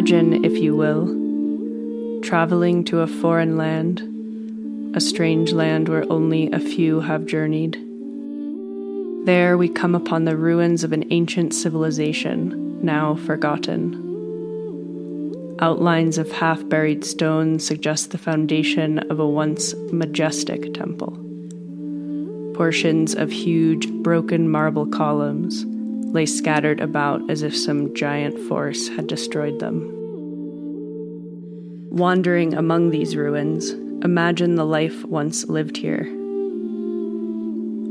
Imagine, if you will, traveling to a foreign land, a strange land where only a few have journeyed. There we come upon the ruins of an ancient civilization, now forgotten. Outlines of half buried stones suggest the foundation of a once majestic temple. Portions of huge, broken marble columns lay scattered about as if some giant force had destroyed them. Wandering among these ruins, imagine the life once lived here.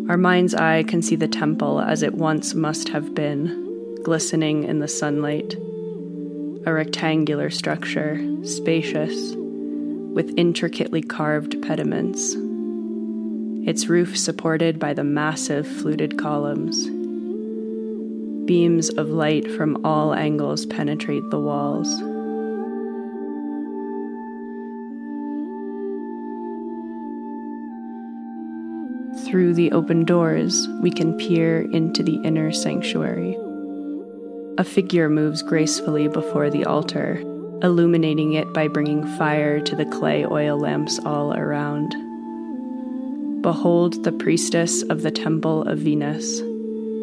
Our mind's eye can see the temple as it once must have been, glistening in the sunlight. A rectangular structure, spacious, with intricately carved pediments. Its roof supported by the massive fluted columns Beams of light from all angles penetrate the walls. Through the open doors, we can peer into the inner sanctuary. A figure moves gracefully before the altar, illuminating it by bringing fire to the clay oil lamps all around. Behold the priestess of the temple of Venus,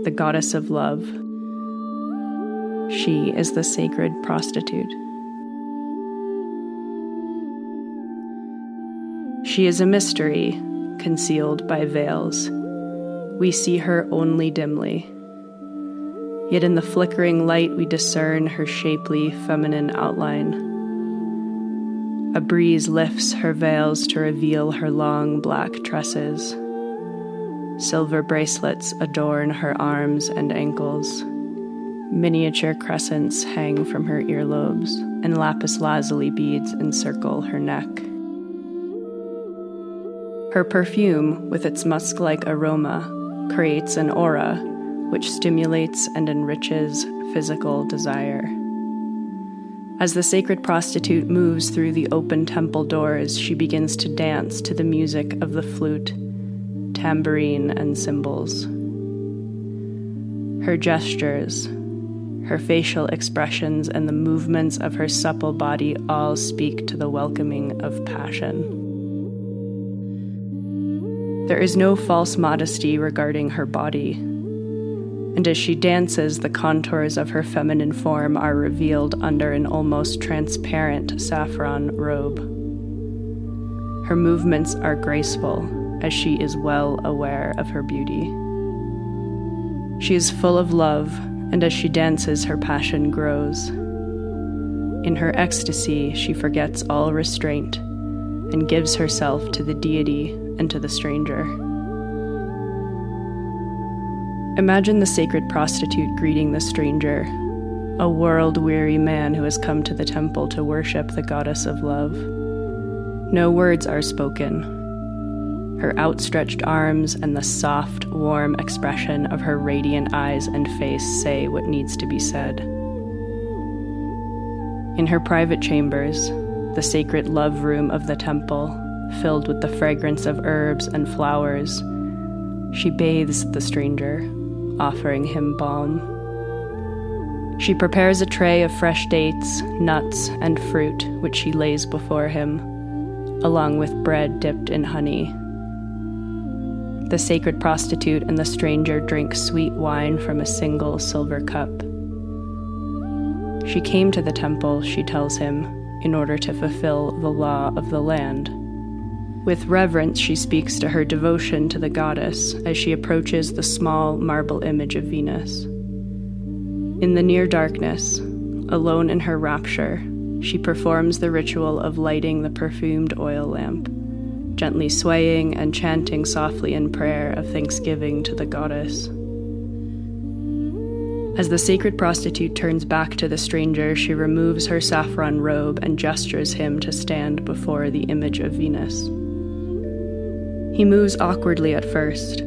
the goddess of love. She is the sacred prostitute. She is a mystery, concealed by veils. We see her only dimly. Yet in the flickering light, we discern her shapely feminine outline. A breeze lifts her veils to reveal her long black tresses. Silver bracelets adorn her arms and ankles. Miniature crescents hang from her earlobes, and lapis lazuli beads encircle her neck. Her perfume, with its musk like aroma, creates an aura which stimulates and enriches physical desire. As the sacred prostitute moves through the open temple doors, she begins to dance to the music of the flute, tambourine, and cymbals. Her gestures, her facial expressions and the movements of her supple body all speak to the welcoming of passion. There is no false modesty regarding her body, and as she dances, the contours of her feminine form are revealed under an almost transparent saffron robe. Her movements are graceful, as she is well aware of her beauty. She is full of love and as she dances, her passion grows. In her ecstasy, she forgets all restraint and gives herself to the deity and to the stranger. Imagine the sacred prostitute greeting the stranger, a world weary man who has come to the temple to worship the goddess of love. No words are spoken, her outstretched arms and the soft, warm expression of her radiant eyes and face say what needs to be said. In her private chambers, the sacred love room of the temple, filled with the fragrance of herbs and flowers, she bathes the stranger, offering him balm. She prepares a tray of fresh dates, nuts, and fruit, which she lays before him, along with bread dipped in honey. The sacred prostitute and the stranger drink sweet wine from a single silver cup. She came to the temple, she tells him, in order to fulfill the law of the land. With reverence, she speaks to her devotion to the goddess as she approaches the small marble image of Venus. In the near darkness, alone in her rapture, she performs the ritual of lighting the perfumed oil lamp, gently swaying and chanting softly in prayer of thanksgiving to the goddess. As the sacred prostitute turns back to the stranger, she removes her saffron robe and gestures him to stand before the image of Venus. He moves awkwardly at first,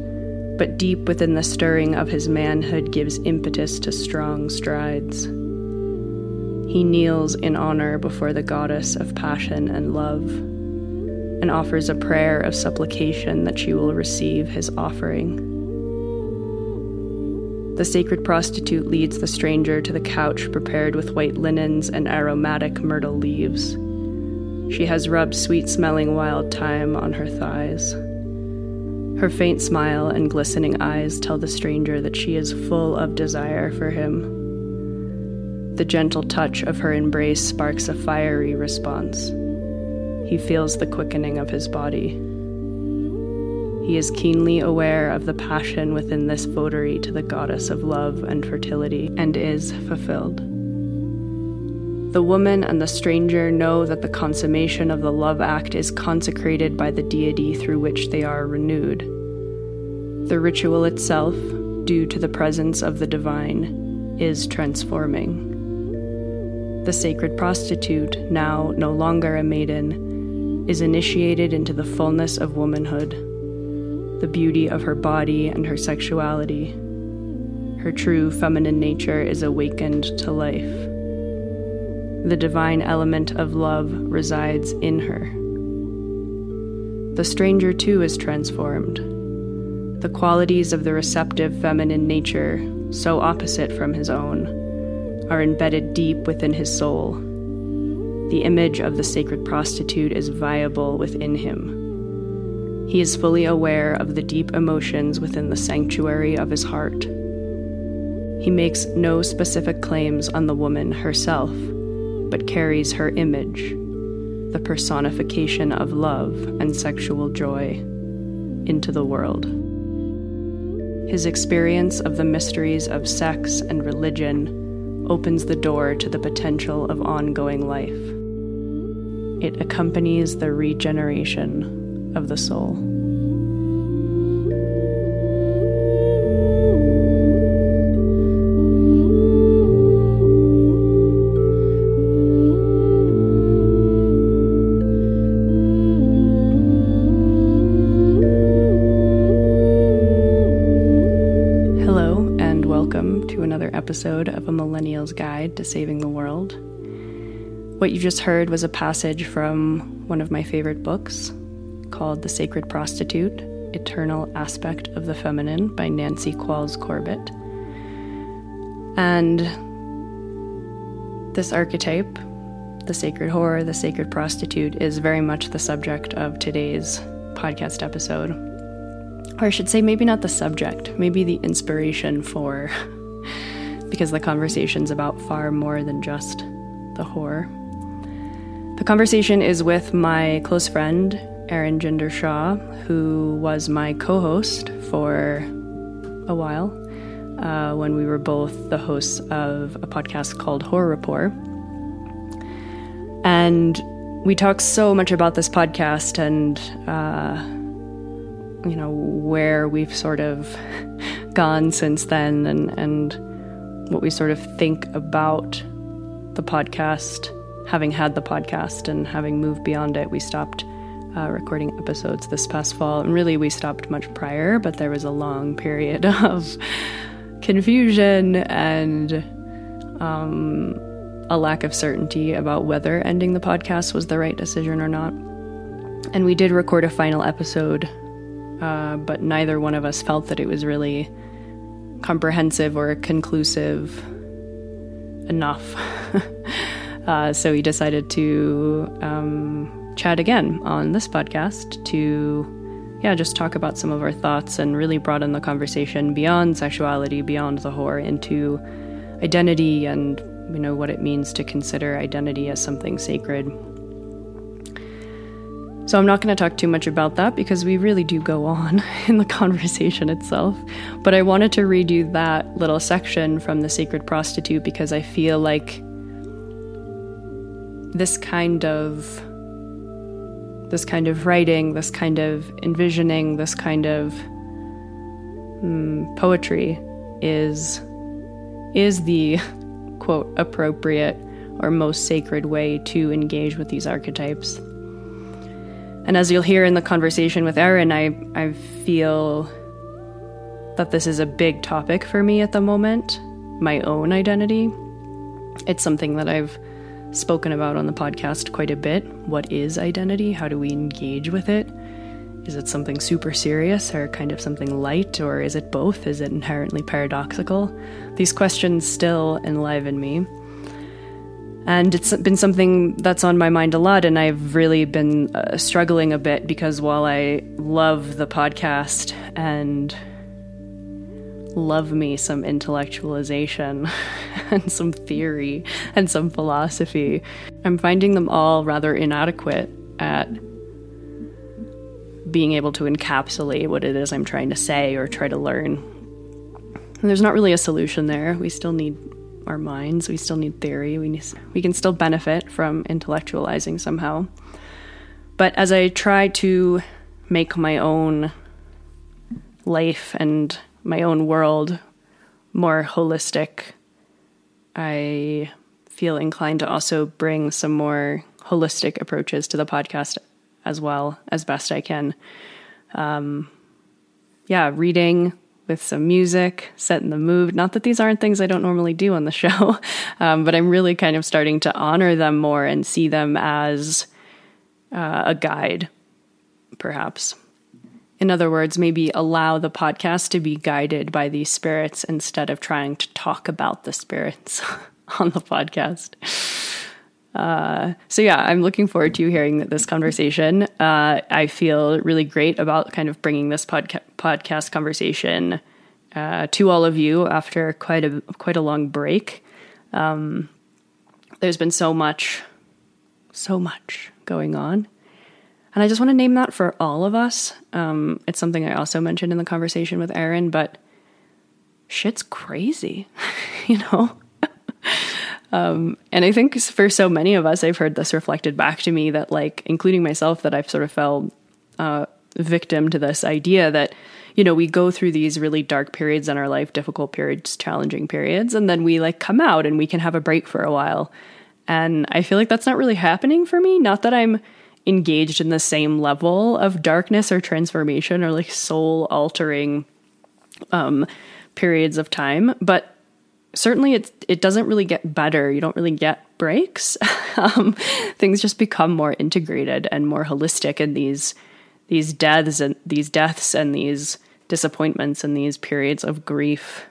but deep within the stirring of his manhood gives impetus to strong strides. He kneels in honor before the goddess of passion and love, and offers a prayer of supplication that she will receive his offering. The sacred prostitute leads the stranger to the couch prepared with white linens and aromatic myrtle leaves. She has rubbed sweet smelling wild thyme on her thighs. Her faint smile and glistening eyes tell the stranger that she is full of desire for him. The gentle touch of her embrace sparks a fiery response. He feels the quickening of his body. He is keenly aware of the passion within this votary to the goddess of love and fertility and is fulfilled. The woman and the stranger know that the consummation of the love act is consecrated by the deity through which they are renewed. The ritual itself, due to the presence of the divine, is transforming. The sacred prostitute, now no longer a maiden, is initiated into the fullness of womanhood, the beauty of her body and her sexuality. Her true feminine nature is awakened to life. The divine element of love resides in her. The stranger too is transformed. The qualities of the receptive feminine nature, so opposite from his own, are embedded deep within his soul. The image of the sacred prostitute is viable within him. He is fully aware of the deep emotions within the sanctuary of his heart. He makes no specific claims on the woman herself but carries her image, the personification of love and sexual joy, into the world. His experience of the mysteries of sex and religion opens the door to the potential of ongoing life. It accompanies the regeneration of the soul. Hello, and welcome to another episode of A Millennial's Guide to Saving the World. What you just heard was a passage from one of my favorite books called The Sacred Prostitute Eternal Aspect of the Feminine by Nancy Qualls Corbett. And this archetype, the sacred whore, the sacred prostitute, is very much the subject of today's podcast episode. Or I should say, maybe not the subject, maybe the inspiration for because the conversation's about far more than just the whore. The conversation is with my close friend, Erin Ginder-Shaw, who was my co host for a while uh, when we were both the hosts of a podcast called Whore Rapport. And we talk so much about this podcast and, uh, you know, where we've sort of gone since then and, and what we sort of think about the podcast, having had the podcast and having moved beyond it. We stopped uh, recording episodes this past fall, and really we stopped much prior, but there was a long period of confusion and um, a lack of certainty about whether ending the podcast was the right decision or not. And we did record a final episode, uh, but neither one of us felt that it was really comprehensive or conclusive enough. uh, so we decided to um, chat again on this podcast to yeah, just talk about some of our thoughts and really broaden the conversation beyond sexuality, beyond the whore, into identity and you know what it means to consider identity as something sacred. So I'm not going to talk too much about that because we really do go on in the conversation itself. But I wanted to read you that little section from The Sacred Prostitute because I feel like this kind of this kind of writing, this kind of envisioning, this kind of mm, poetry is is the quote appropriate or most sacred way to engage with these archetypes. And as you'll hear in the conversation with Erin, I I feel that this is a big topic for me at the moment, my own identity. It's something that I've spoken about on the podcast quite a bit. What is identity? How do we engage with it? Is it something super serious or kind of something light, or is it both? Is it inherently paradoxical? These questions still enliven me. And it's been something that's on my mind a lot, and I've really been uh, struggling a bit because while I love the podcast and love me some intellectualization and some theory and some philosophy. I'm finding them all rather inadequate at being able to encapsulate what it is I'm trying to say or try to learn. And there's not really a solution there. We still need our minds, we still need theory, we, need, we can still benefit from intellectualizing somehow. But as I try to make my own life and my own world more holistic, I feel inclined to also bring some more holistic approaches to the podcast as well as best I can. Um, yeah, reading with some music, setting the mood. Not that these aren't things I don't normally do on the show, um, but I'm really kind of starting to honor them more and see them as uh, a guide, perhaps. In other words, maybe allow the podcast to be guided by these spirits instead of trying to talk about the spirits on the podcast. Uh, so yeah, I'm looking forward to hearing this conversation. Uh, I feel really great about kind of bringing this podca- podcast conversation uh, to all of you after quite a quite a long break. Um, there's been so much, so much going on and I just want to name that for all of us. Um, it's something I also mentioned in the conversation with Erin, but shit's crazy, you know? um, and I think for so many of us, I've heard this reflected back to me that, like, including myself, that I've sort of fell uh, victim to this idea that, you know, we go through these really dark periods in our life, difficult periods, challenging periods, and then we like come out and we can have a break for a while. And I feel like that's not really happening for me. Not that I'm engaged in the same level of darkness or transformation or like soul altering um, periods of time, but certainly it it doesn't really get better. You don't really get breaks. um, things just become more integrated and more holistic, and these these deaths and these deaths and these disappointments and these periods of grief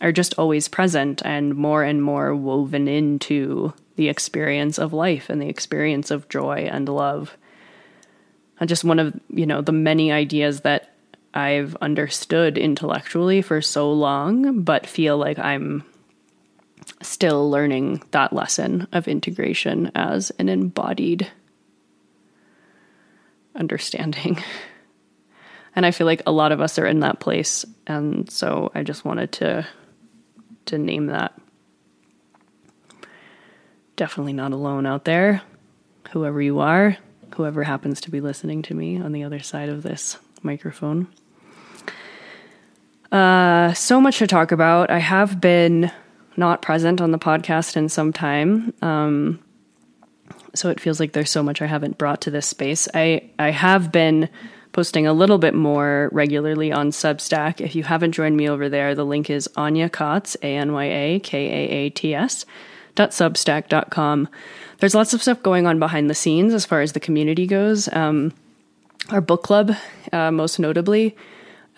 are just always present and more and more woven into the experience of life and the experience of joy and love. And just one of, you know, the many ideas that I've understood intellectually for so long, but feel like I'm still learning that lesson of integration as an embodied understanding. And I feel like a lot of us are in that place. And so I just wanted to to name that definitely not alone out there. Whoever you are, whoever happens to be listening to me on the other side of this microphone. Uh, so much to talk about. I have been not present on the podcast in some time. Um, so it feels like there's so much I haven't brought to this space. I, I have been posting a little bit more regularly on Substack. If you haven't joined me over there, the link is Anya Kaats, A N Y A K A A T S www.substack.com. There's lots of stuff going on behind the scenes as far as the community goes. Um, our book club, uh, most notably,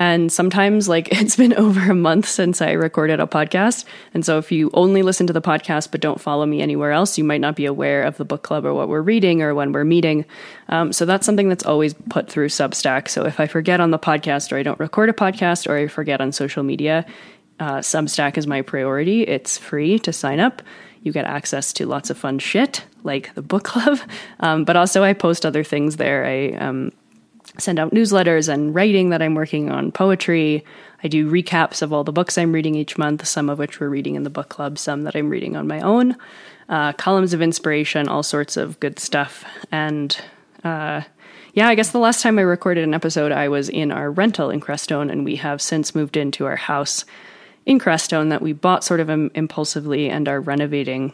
and sometimes, like, it's been over a month since I recorded a podcast. And so, if you only listen to the podcast but don't follow me anywhere else, you might not be aware of the book club or what we're reading or when we're meeting. Um, so, that's something that's always put through Substack. So, if I forget on the podcast or I don't record a podcast or I forget on social media, uh, Substack is my priority. It's free to sign up. You get access to lots of fun shit like the book club, um, but also I post other things there. I um, send out newsletters and writing that I'm working on, poetry. I do recaps of all the books I'm reading each month, some of which we're reading in the book club, some that I'm reading on my own. Uh, columns of inspiration, all sorts of good stuff. And uh, yeah, I guess the last time I recorded an episode, I was in our rental in Crestone, and we have since moved into our house in Crestone that we bought sort of impulsively and are renovating.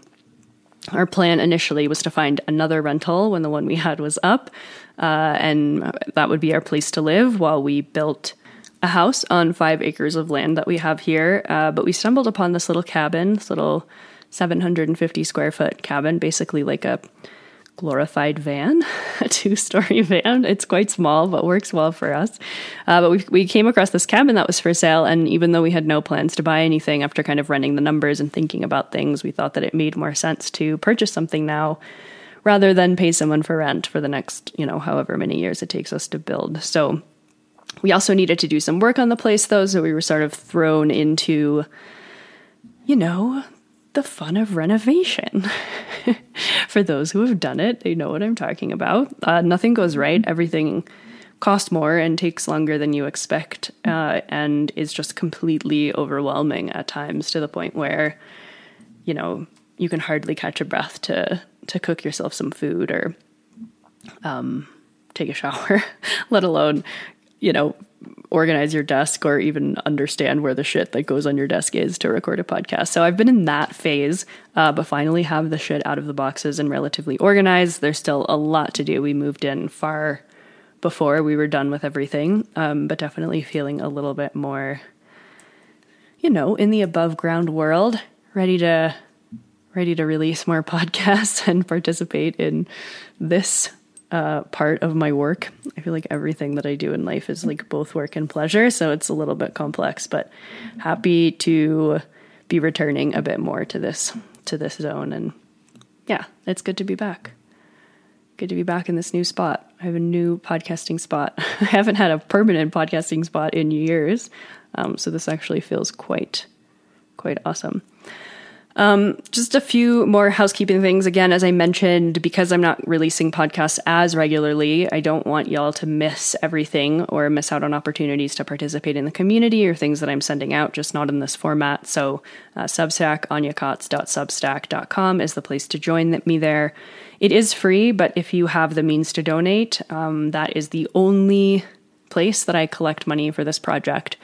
Our plan initially was to find another rental when the one we had was up, uh, and that would be our place to live while we built a house on five acres of land that we have here. Uh, but we stumbled upon this little cabin, this little 750 square foot cabin, basically like a glorified van, a two story van. It's quite small, but works well for us. Uh, but we, we came across this cabin that was for sale. And even though we had no plans to buy anything after kind of running the numbers and thinking about things, we thought that it made more sense to purchase something now rather than pay someone for rent for the next, you know, however many years it takes us to build. So we also needed to do some work on the place though, so we were sort of thrown into you know, the fun of renovation. For those who have done it, they know what I'm talking about. Uh, nothing goes right. Everything costs more and takes longer than you expect, uh, and is just completely overwhelming at times to the point where, you know, you can hardly catch a breath to to cook yourself some food or um, take a shower, let alone, you know, organize your desk or even understand where the shit that goes on your desk is to record a podcast. So I've been in that phase, uh, but finally have the shit out of the boxes and relatively organized. There's still a lot to do. We moved in far before we were done with everything, um, but definitely feeling a little bit more, you know, in the above ground world, ready to ready to release more podcasts and participate in this uh, part of my work. I feel like everything that I do in life is like both work and pleasure, so it's a little bit complex, but happy to be returning a bit more to this to this zone and yeah, it's good to be back. Good to be back in this new spot. I have a new podcasting spot. I haven't had a permanent podcasting spot in years, um, so this actually feels quite quite awesome. Um, just a few more housekeeping things. Again, as I mentioned, because I'm not releasing podcasts as regularly, I don't want y'all to miss everything or miss out on opportunities to participate in the community or things that I'm sending out, just not in this format. So, uh, Substack, anyakaats.substack.com is the place to join me there. It is free, but if you have the means to donate, um, that is the only place that I collect money for this project.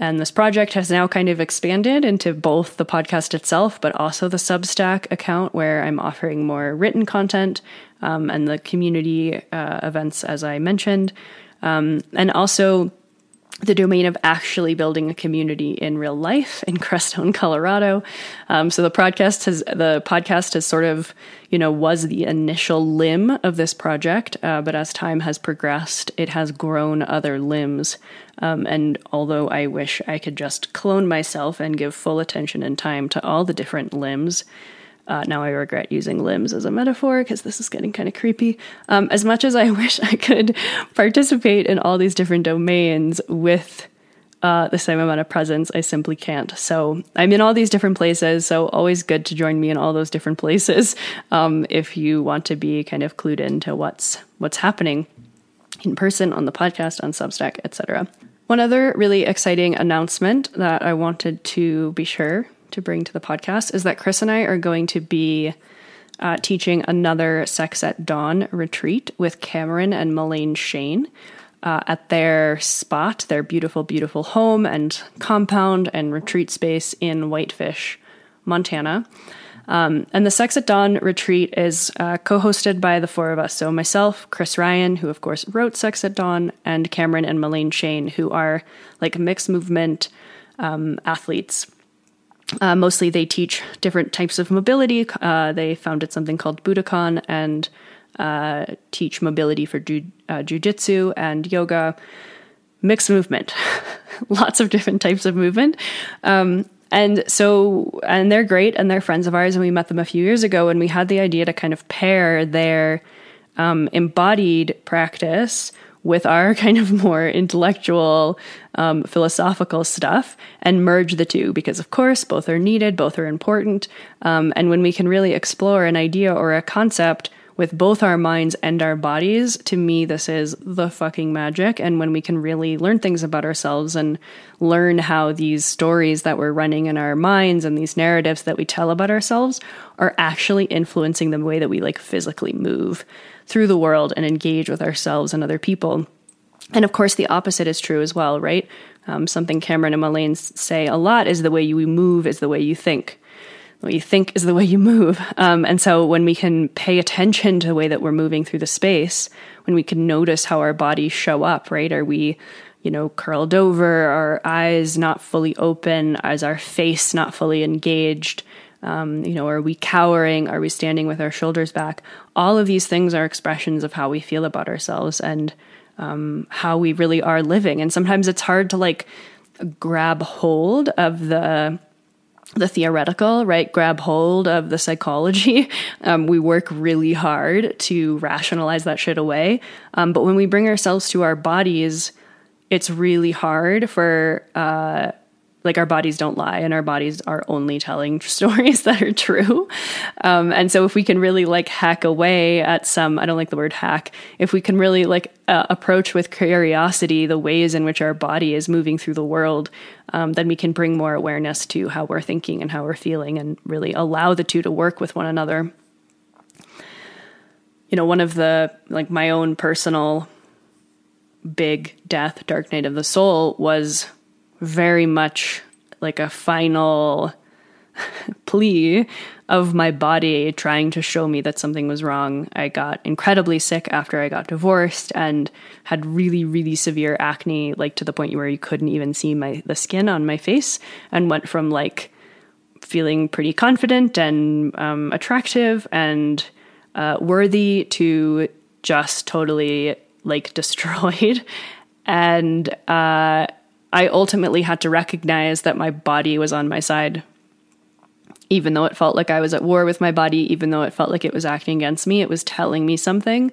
And this project has now kind of expanded into both the podcast itself, but also the Substack account where I'm offering more written content um, and the community uh, events, as I mentioned. Um, and also the domain of actually building a community in real life in Crestone, Colorado. Um, so the podcast has the podcast has sort of you know was the initial limb of this project, uh, but as time has progressed, it has grown other limbs. Um, and although I wish I could just clone myself and give full attention and time to all the different limbs, uh, now I regret using limbs as a metaphor because this is getting kind of creepy. Um, as much as I wish I could participate in all these different domains with uh, the same amount of presence, I simply can't. So I'm in all these different places. So always good to join me in all those different places um, if you want to be kind of clued into what's what's happening in person on the podcast on Substack, etc. One other really exciting announcement that I wanted to be sure to bring to the podcast is that Chris and I are going to be uh, teaching another Sex at Dawn retreat with Cameron and Melayne Shayne uh, at their spot, their beautiful, beautiful home and compound and retreat space in Whitefish, Montana. Um, and the Sex at Dawn retreat is uh, co hosted by the four of us. So, myself, Chris Ryan, who of course wrote Sex at Dawn, and Cameron and Melayne Shayne, who are like mixed movement um, athletes. Uh, mostly, they teach different types of mobility. Uh, they founded something called Budokon and uh, teach mobility for ju- uh, jujitsu and yoga. Mixed movement, lots of different types of movement. Um, and so, and they're great and they're friends of ours. And we met them a few years ago and we had the idea to kind of pair their um, embodied practice with our kind of more intellectual, um, philosophical stuff and merge the two because, of course, both are needed, both are important. Um, and when we can really explore an idea or a concept with both our minds and our bodies, to me, this is the fucking magic. And when we can really learn things about ourselves and learn how these stories that we're running in our minds and these narratives that we tell about ourselves are actually influencing the way that we like physically move through the world and engage with ourselves and other people. And of course, the opposite is true as well, right? Um, something Cameron and Melayne say a lot is the way you move is the way you think. What you think is the way you move. Um, and so when we can pay attention to the way that we're moving through the space, when we can notice how our bodies show up, right? Are we, you know, curled over, our eyes not fully open, is our face not fully engaged? Um, you know, are we cowering? Are we standing with our shoulders back? All of these things are expressions of how we feel about ourselves and um, how we really are living. And sometimes it's hard to like grab hold of the the theoretical, right? Grab hold of the psychology. Um, we work really hard to rationalize that shit away. Um, but when we bring ourselves to our bodies, it's really hard for uh, like our bodies don't lie and our bodies are only telling stories that are true. Um, and so if we can really like hack away at some i don't like the word hack if we can really like uh, approach with curiosity the ways in which our body is moving through the world um, then we can bring more awareness to how we're thinking and how we're feeling and really allow the two to work with one another. You know one of the like my own personal big death dark night of the soul was very much like a final plea of my body trying to show me that something was wrong. I got incredibly sick after I got divorced and had really, really severe acne, like to the point where you couldn't even see my the skin on my face, and went from like feeling pretty confident and um, attractive and uh, worthy to just totally like destroyed. And uh, I ultimately had to recognize that my body was on my side. Even though it felt like I was at war with my body, even though it felt like it was acting against me, it was telling me something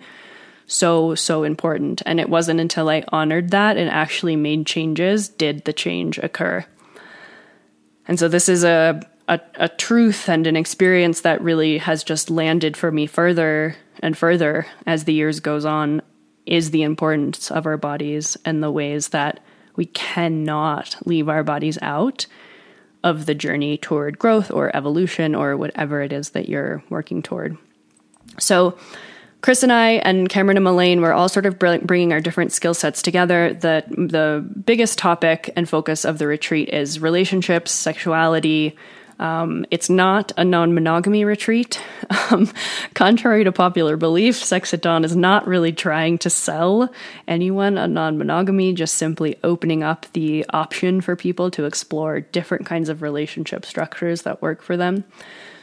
so, so important. And it wasn't until I honored that and actually made changes did the change occur. And so this is a, a, a truth and an experience that really has just landed for me further and further as the years goes on is the importance of our bodies and the ways that we cannot leave our bodies out of the journey toward growth or evolution or whatever it is that you're working toward. So, Chris and I and Cameron and Melayne were all sort of bringing our different skill sets together. The the biggest topic and focus of the retreat is relationships, sexuality, um, it's not a non monogamy retreat. Um, contrary to popular belief, Sex at Dawn is not really trying to sell anyone a non monogamy, just simply opening up the option for people to explore different kinds of relationship structures that work for them.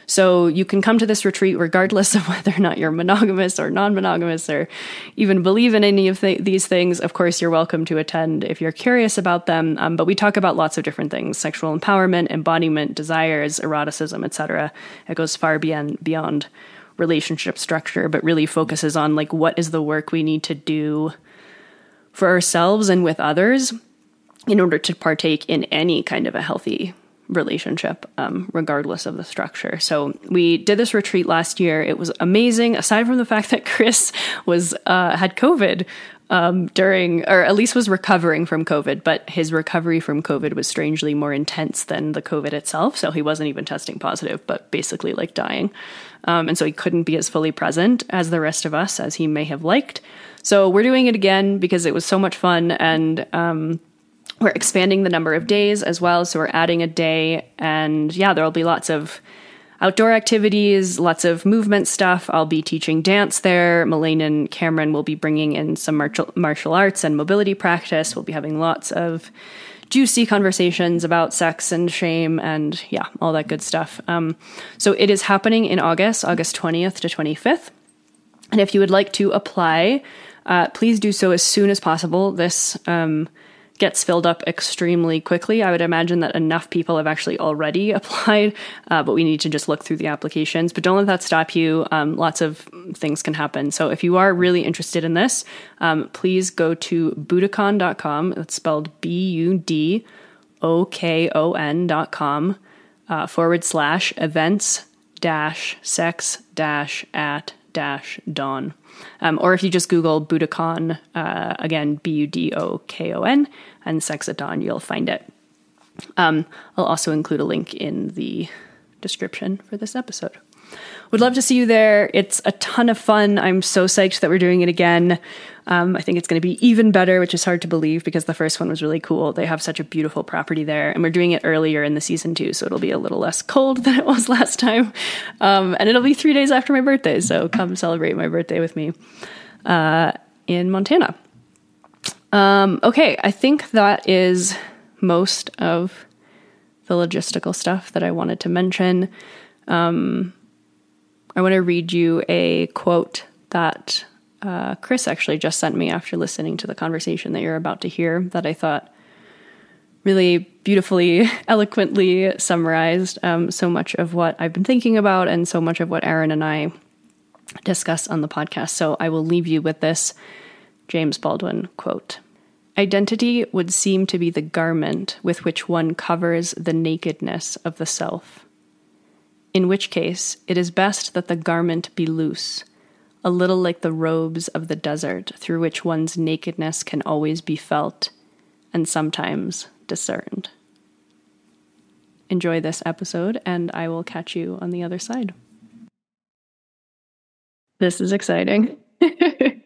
So you can come to this retreat regardless of whether or not you're monogamous or non monogamous or even believe in any of th- these things. Of course, you're welcome to attend if you're curious about them. Um, but we talk about lots of different things sexual empowerment, embodiment, desires, eroticism, etc. It goes far beyond, beyond relationship structure, but really focuses on like what is the work we need to do for ourselves and with others in order to partake in any kind of a healthy relationship, um, regardless of the structure. So we did this retreat last year. It was amazing. Aside from the fact that Chris was uh, had COVID um, during, or at least was recovering from COVID, but his recovery from COVID was strangely more intense than the COVID itself. So he wasn't even testing positive, but basically like dying. Um, and so he couldn't be as fully present as the rest of us as he may have liked. So we're doing it again because it was so much fun and um, we're expanding the number of days as well. So we're adding a day. And yeah, there'll be lots of outdoor activities, lots of movement stuff. I'll be teaching dance there. Melayne and Cameron will be bringing in some martial, martial arts and mobility practice. We'll be having lots of juicy conversations about sex and shame and yeah, all that good stuff. Um, so it is happening in August, August 20th to 25th. And if you would like to apply, uh, please do so as soon as possible. This um, gets filled up extremely quickly. I would imagine that enough people have actually already applied, uh, but we need to just look through the applications. But don't let that stop you. Um, lots of things can happen. So if you are really interested in this, um, please go to budokon.com. It's spelled B U D O K O N.com uh, forward slash events dash sex dash at dash dawn. Um, or if you just Google Budokon, uh, again, B U D O K O N, and Sex you'll find it. Um, I'll also include a link in the description for this episode. Would love to see you there. It's a ton of fun. I'm so psyched that we're doing it again. Um, I think it's going to be even better, which is hard to believe because the first one was really cool. They have such a beautiful property there, and we're doing it earlier in the season too, so it'll be a little less cold than it was last time. Um, and it'll be three days after my birthday, so come celebrate my birthday with me uh, in Montana. Um, okay, I think that is most of the logistical stuff that I wanted to mention. Um, I want to read you a quote that uh, Chris actually just sent me after listening to the conversation that you're about to hear that I thought really beautifully, eloquently summarized um, so much of what I've been thinking about and so much of what Erin and I discuss on the podcast. So I will leave you with this James Baldwin quote. Identity would seem to be the garment with which one covers the nakedness of the self. In which case, it is best that the garment be loose a little like the robes of the desert through which one's nakedness can always be felt and sometimes discerned. Enjoy this episode, and I will catch you on the other side. This is exciting. Indeed,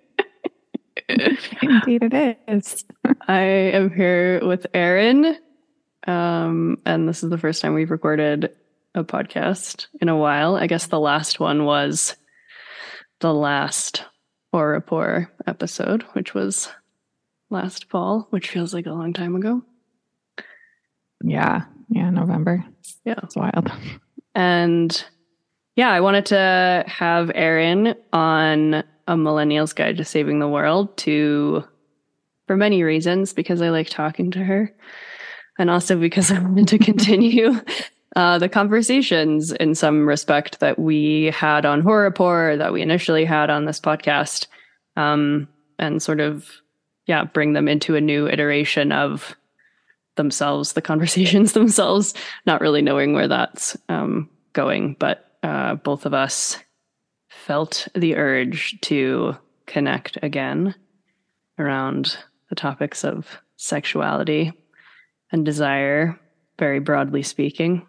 it is. I am here with Erin, um, and this is the first time we've recorded a podcast in a while. I guess the last one was the last Whore Rapport episode, which was last fall, which feels like a long time ago. Yeah. Yeah. November. Yeah. It's wild. And yeah, I wanted to have Erin on a millennial's guide to saving the world to for many reasons because I like talking to her and also because I wanted to continue uh, the conversations in some respect that we had on Rapport, that we initially had on this podcast, um, and sort of, yeah, bring them into a new iteration of themselves, the conversations themselves, not really knowing where that's um, going. But uh, both of us felt the urge to connect again around the topics of sexuality and desire, very broadly speaking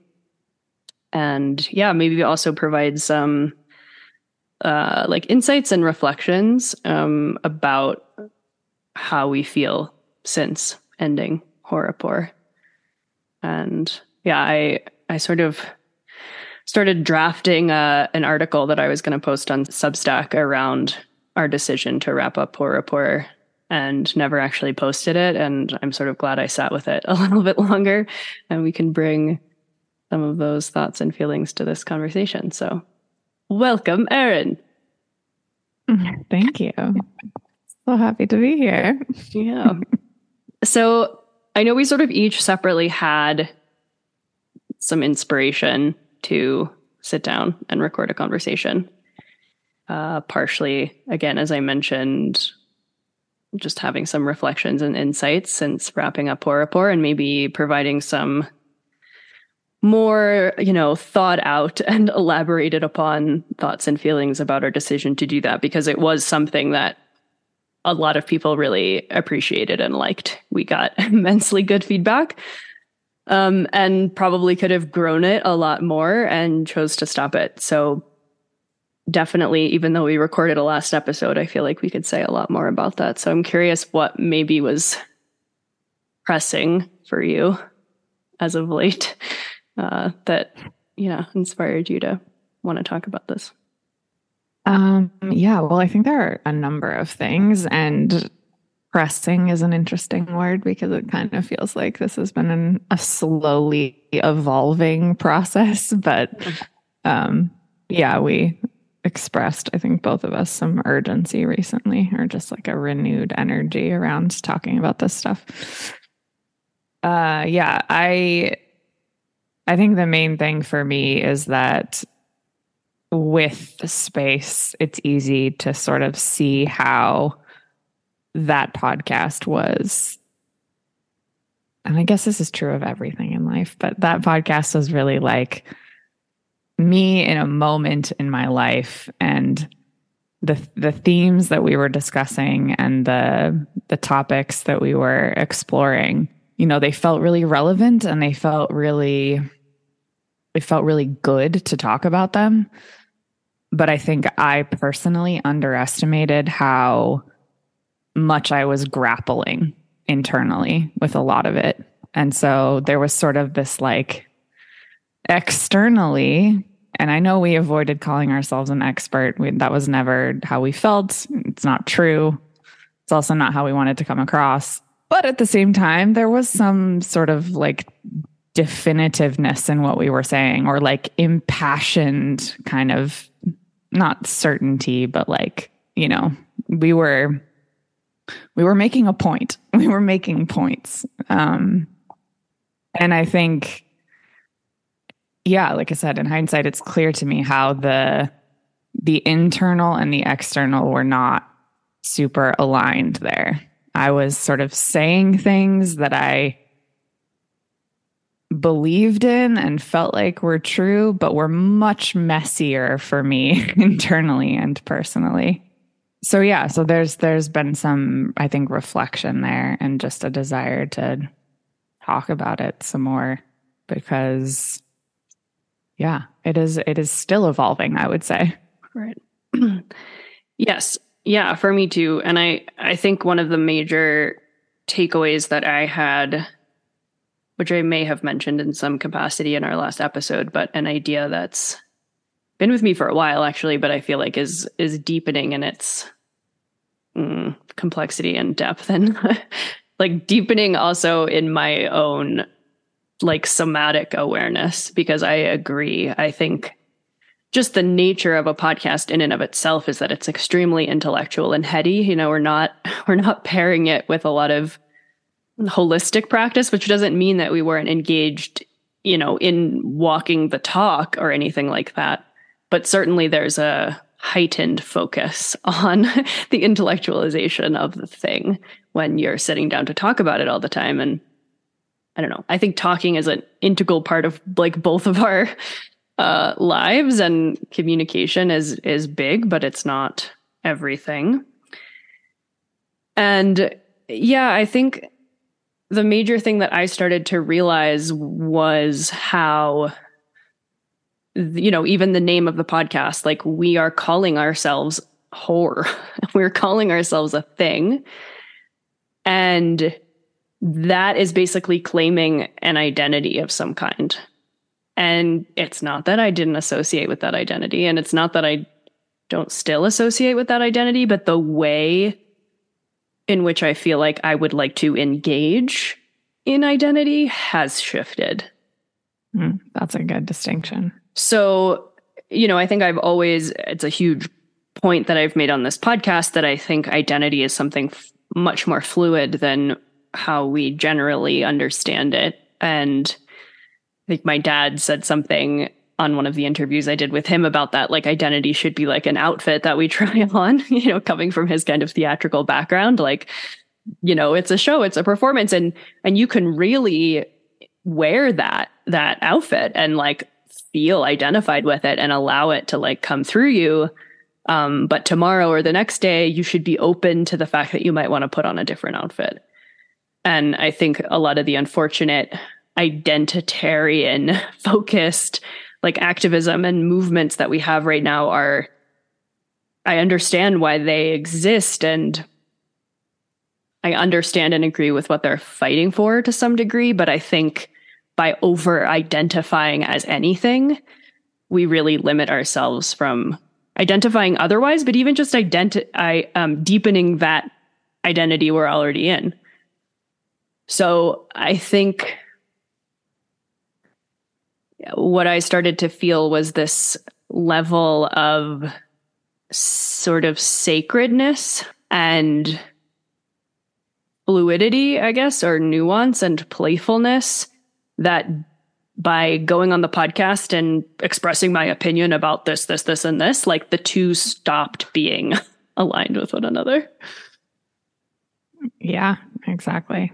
and yeah, maybe also provide some uh, like insights and reflections um, about how we feel since ending Whore And yeah, I I sort of started drafting uh, an article that I was going to post on Substack around our decision to wrap up Rapport and never actually posted it. And I'm sort of glad I sat with it a little bit longer and we can bring some of those thoughts and feelings to this conversation. So, welcome, Erin. Thank you. So happy to be here. yeah. So, I know we sort of each separately had some inspiration to sit down and record a conversation. Uh, partially, again, as I mentioned, just having some reflections and insights since wrapping up Whore Rapport and maybe providing some more, you know, thought out and elaborated upon thoughts and feelings about our decision to do that because it was something that a lot of people really appreciated and liked. We got immensely good feedback. Um, and probably could have grown it a lot more and chose to stop it. So definitely, even though we recorded a last episode, I feel like we could say a lot more about that. So I'm curious what maybe was pressing for you as of late uh, that yeah inspired you to want to talk about this? Um, yeah, well, I think there are a number of things, and pressing is an interesting word because it kind of feels like this has been an, a slowly evolving process. But um, yeah, we expressed, I think both of us, some urgency recently, or just like a renewed energy around talking about this stuff. Uh, yeah, I I think the main thing for me is that with space, it's easy to sort of see how that podcast was. And I guess this is true of everything in life, but that podcast was really like me in a moment in my life and the the themes that we were discussing and the the topics that we were exploring you know they felt really relevant and they felt really it felt really good to talk about them but i think i personally underestimated how much i was grappling internally with a lot of it and so there was sort of this like externally and I know we avoided calling ourselves an expert. We, that was never how we felt. It's not true. It's also not how we wanted to come across. But at the same time, there was some sort of like definitiveness in what we were saying or like impassioned kind of not certainty, but like, you know, we were we were making a point. We were making points. Um and I think yeah, like I said, in hindsight, it's clear to me how the the internal and the external were not super aligned there. I was sort of saying things that I believed in and felt like were true, but were much messier for me internally and personally. So yeah, so there's there's been some I think reflection there and just a desire to talk about it some more because yeah, it is it is still evolving, I would say. Right. yes. Yeah, for me too. And I I think one of the major takeaways that I had which I may have mentioned in some capacity in our last episode, but an idea that's been with me for a while actually, but I feel like is is deepening in its mm, complexity and depth and like deepening also in my own like somatic awareness because I agree. I think just the nature of a podcast in and of itself is that it's extremely intellectual and heady. You know, we're not we're not pairing it with a lot of holistic practice, which doesn't mean that we weren't engaged, you know, in walking the talk or anything like that. But certainly there's a heightened focus on the intellectualization of the thing when you're sitting down to talk about it all the time and I don't know. I think talking is an integral part of like both of our uh, lives, and communication is is big, but it's not everything. And yeah, I think the major thing that I started to realize was how you know even the name of the podcast like we are calling ourselves whore we're calling ourselves a thing and that is basically claiming an identity of some kind. And it's not that I didn't associate with that identity, and it's not that I don't still associate with that identity, but the way in which I feel like I would like to engage in identity has shifted. Mm, that's a good distinction. So, you know, I think I've always, it's a huge point that I've made on this podcast that I think identity is something f- much more fluid than how we generally understand it. And I think my dad said something on one of the interviews I did with him about that. Like identity should be like an outfit that we try on, you know, coming from his kind of theatrical background. Like, you know, it's a show, it's a performance, and and you can really wear that that outfit and like feel identified with it and allow it to like come through you. Um, but tomorrow or the next day, you should be open to the fact that you might want to put on a different outfit. And I think a lot of the unfortunate identitarian focused like activism and movements that we have right now are I understand why they exist and I understand and agree with what they're fighting for to some degree, but I think by over identifying as anything, we really limit ourselves from identifying otherwise, but even just I, um, deepening that identity we're already in. So I think what I started to feel was this level of sort of sacredness and fluidity, I guess, or nuance and playfulness that by going on the podcast and expressing my opinion about this, this, this, and this, like the two stopped being aligned with one another. Yeah, exactly.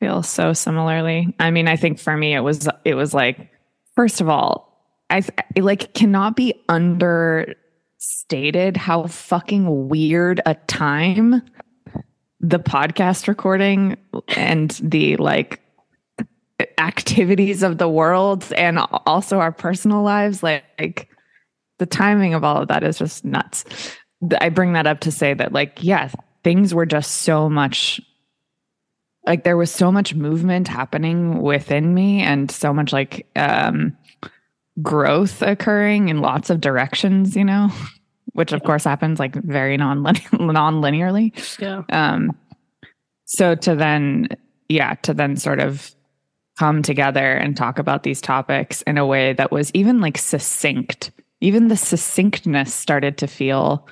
Feel so similarly. I mean, I think for me, it was, it was like, first of all, I, like cannot be understated how fucking weird a time the podcast recording and the like activities of the world and also our personal lives like, like the timing of all of that is just nuts i bring that up to say that like yeah things were just so much like there was so much movement happening within me and so much like um growth occurring in lots of directions you know which of course happens like very non non-linearly. Yeah. Um so to then yeah to then sort of come together and talk about these topics in a way that was even like succinct. Even the succinctness started to feel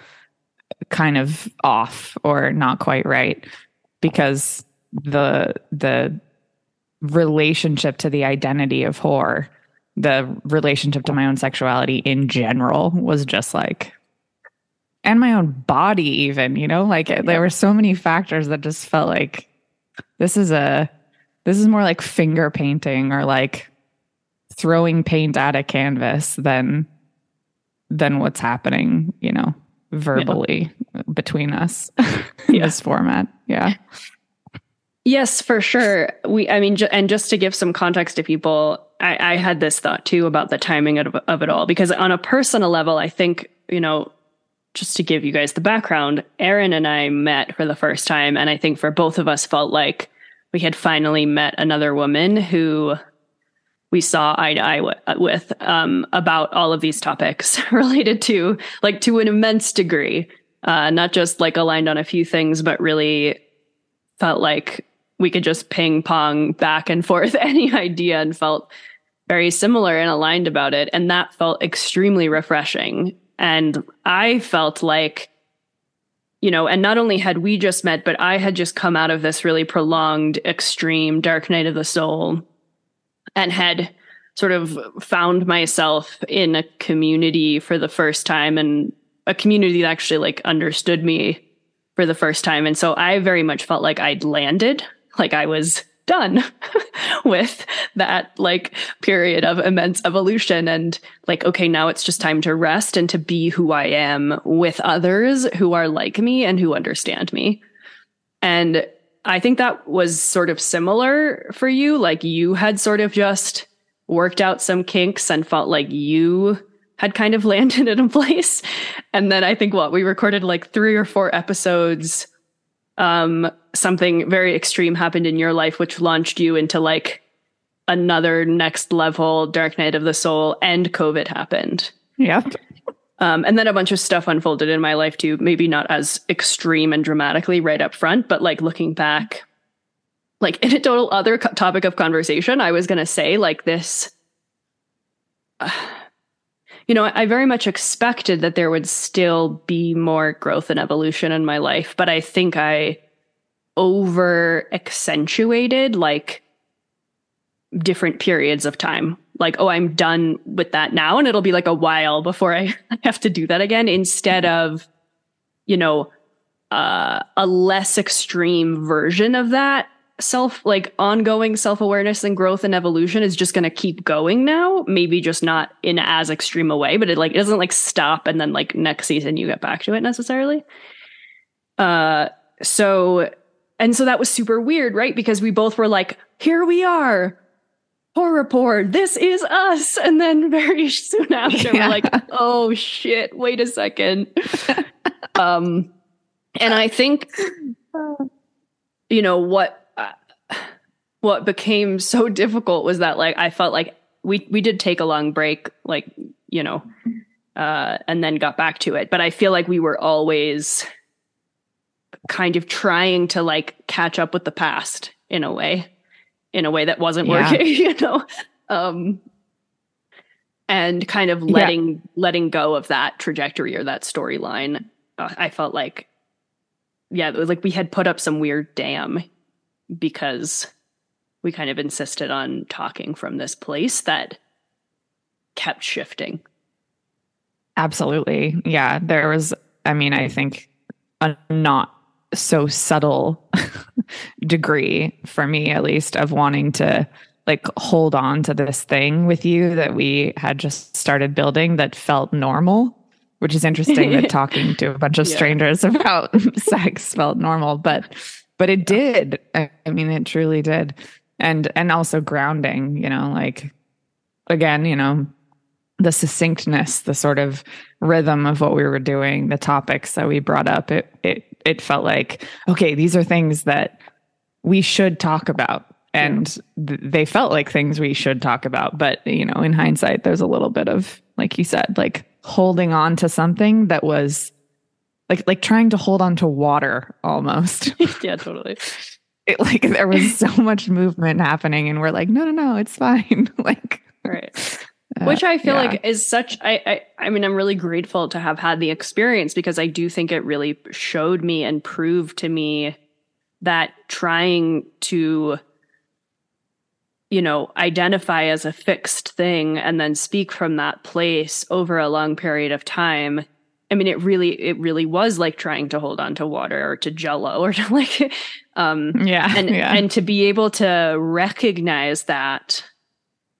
kind of off or not quite right because the the relationship to the identity of whore the relationship to my own sexuality in general was just like and my own body even you know? Like yeah. there were so many factors that just felt like this is a this is more like finger painting or like throwing paint at a canvas than than what's happening you know verbally yeah. between us in this format. Yeah yes for sure we i mean ju- and just to give some context to people I, I had this thought too about the timing of, of it all because on a personal level i think you know just to give you guys the background, Erin and I met for the first time. And I think for both of us felt like we had finally met another woman who we saw eye to eye w- with um, about all of these topics related to, like, to an immense degree. Uh, not just like aligned on a few things, but really felt like we could just ping pong back and forth any idea and felt very similar and aligned about it. And that felt extremely refreshing and I felt like, you know, and not only had we just met, but I had just come out of this really prolonged, extreme dark night of the soul and had sort of found myself in a community for the first time and a community that actually like understood me for the first time. And so I very much felt like I'd landed, like I was done with that like period of immense evolution and like okay now it's just time to rest and to be who i am with others who are like me and who understand me. And i think that was sort of similar for you. Like you had sort of just worked out some kinks and felt like you had kind of landed in a place. And then i think what we recorded like three or four episodes um, something very extreme happened in your life, which launched you into like another next level dark night of the soul, and COVID happened. Yep. Um, and then a bunch of stuff unfolded in my life too, maybe not as extreme and dramatically right up front, but like looking back, like in a total other co- topic of conversation, I was going to say like this. Uh, you know, I very much expected that there would still be more growth and evolution in my life, but I think I over accentuated like different periods of time. Like, oh, I'm done with that now. And it'll be like a while before I have to do that again instead of, you know, uh, a less extreme version of that self like ongoing self-awareness and growth and evolution is just going to keep going now maybe just not in as extreme a way but it like it doesn't like stop and then like next season you get back to it necessarily uh so and so that was super weird right? Because we both were like here we are. Whore Rapport this is us. And then very soon after yeah. we're like oh shit. Wait a second. Um and i think you know what what became so difficult was that like I felt like we we did take a long break, like you know, uh, and then got back to it. But I feel like we were always kind of trying to like catch up with the past in a way, in a way that wasn't Yeah. working, you know? Um, and kind of letting letting go of that trajectory or that storyline. Uh, I felt like, yeah, it was like we had put up some weird dam because we kind of insisted on talking from this place that kept shifting. Absolutely. Yeah. There was, I mean, I think a not so subtle degree for me, at least, of wanting to like hold on to this thing with you that we had just started building that felt normal, which is interesting that talking to a bunch of Yeah. strangers about sex felt normal, but but it did. I I mean, it truly did. And and also grounding, you know, like again, you know, the succinctness, the sort of rhythm of what we were doing, the topics that we brought up, it it it felt like, okay, these are things that we should talk about. And th- they felt like things we should talk about. But, you know, in hindsight, there's a little bit of, like you said, like holding on to something that was like like trying to hold on to water almost. yeah, totally. It, like there was so much movement happening, and we're like, no, no, no, it's fine. like, Right. Uh, Which I feel yeah. like is such I, I I mean I'm really grateful to have had the experience because I do think it really showed me and proved to me that trying to you know identify as a fixed thing and then speak from that place over a long period of time I mean it really it really was like trying to hold on to water or to jello or to like um yeah, and yeah. and to be able to recognize that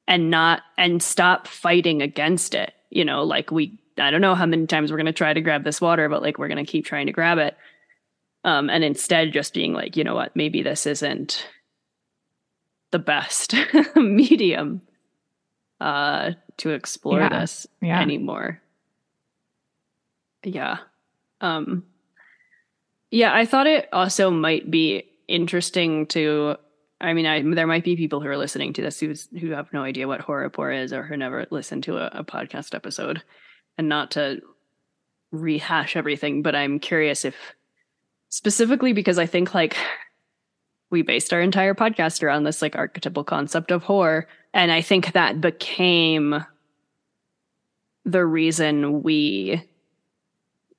and not and stop fighting against it. You know like we i don't know how many times we're going to try to grab this water but like we're going to keep trying to grab it. Um and instead just being like you know what? Maybe this isn't the best medium uh to explore Yeah, this yeah. anymore. Yeah. Um yeah i thought it also might be interesting to i mean I, there might be people who are listening to this who's who have no idea what whore is or who never listened to a, a podcast episode. And not to rehash everything but i'm curious if specifically because i think like we based our entire podcast around this like archetypal concept of whore. And i think that became the reason we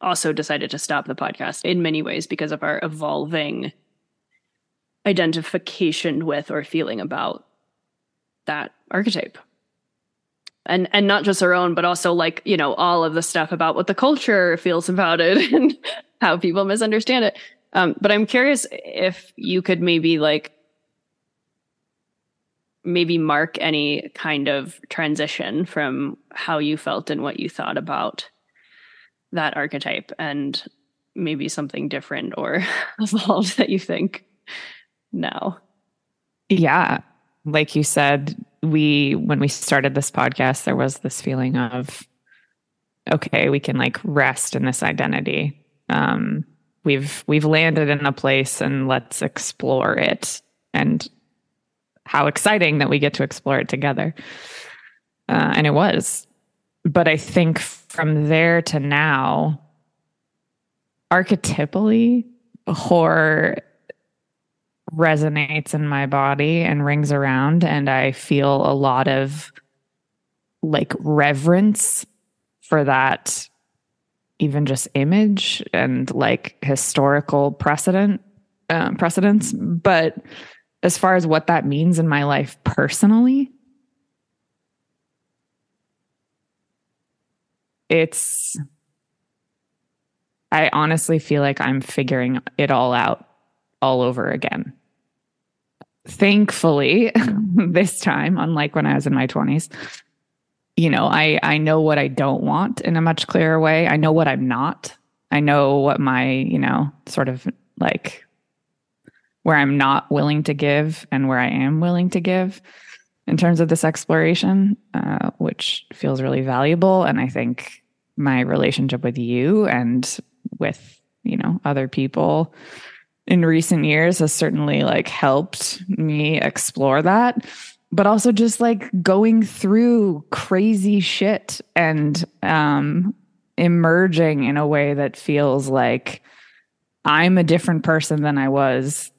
also decided to stop the podcast in many ways because of our evolving identification with or feeling about that archetype. And and not just our own but also like you know all of the stuff about what the culture feels about it and how people misunderstand it. Um but i'm curious if you could maybe like maybe mark any kind of transition from how you felt and what you thought about that archetype and maybe something different or evolved that you think now yeah. Like you said we when we started this podcast there was this feeling of okay we can like rest in this identity. Um we've we've landed in a place and let's explore it. And how exciting that we get to explore it together. Uh, and it was. But i think from there to now archetypally whore resonates in my body and rings around and i feel a lot of like reverence for that even just image and like historical precedent um, precedents but as far as what that means in my life personally it's i honestly feel like i'm figuring it all out all over again thankfully this time unlike when i was in my 20s you know i i know what i don't want in a much clearer way. I know what i'm not. I know what my you know sort of like where i'm not willing to give and where i am willing to give in terms of this exploration uh, which feels really valuable. And i think my relationship with you and with you know other people in recent years has certainly like helped me explore that but also just like going through crazy shit and um emerging in a way that feels like I'm a different person than I was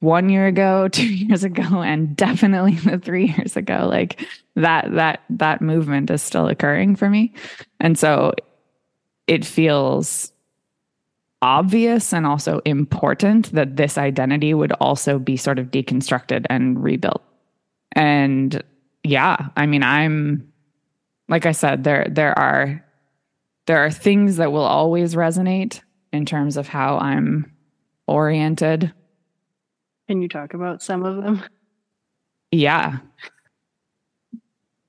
one year ago, two years ago, and definitely the three years ago. Like that, that, that movement is still occurring for me. And so it feels obvious and also important that this identity would also be sort of deconstructed and rebuilt. And yeah, I mean, I'm like I said, there there are there are things that will always resonate in terms of how I'm oriented. Can you talk about some of them? Yeah.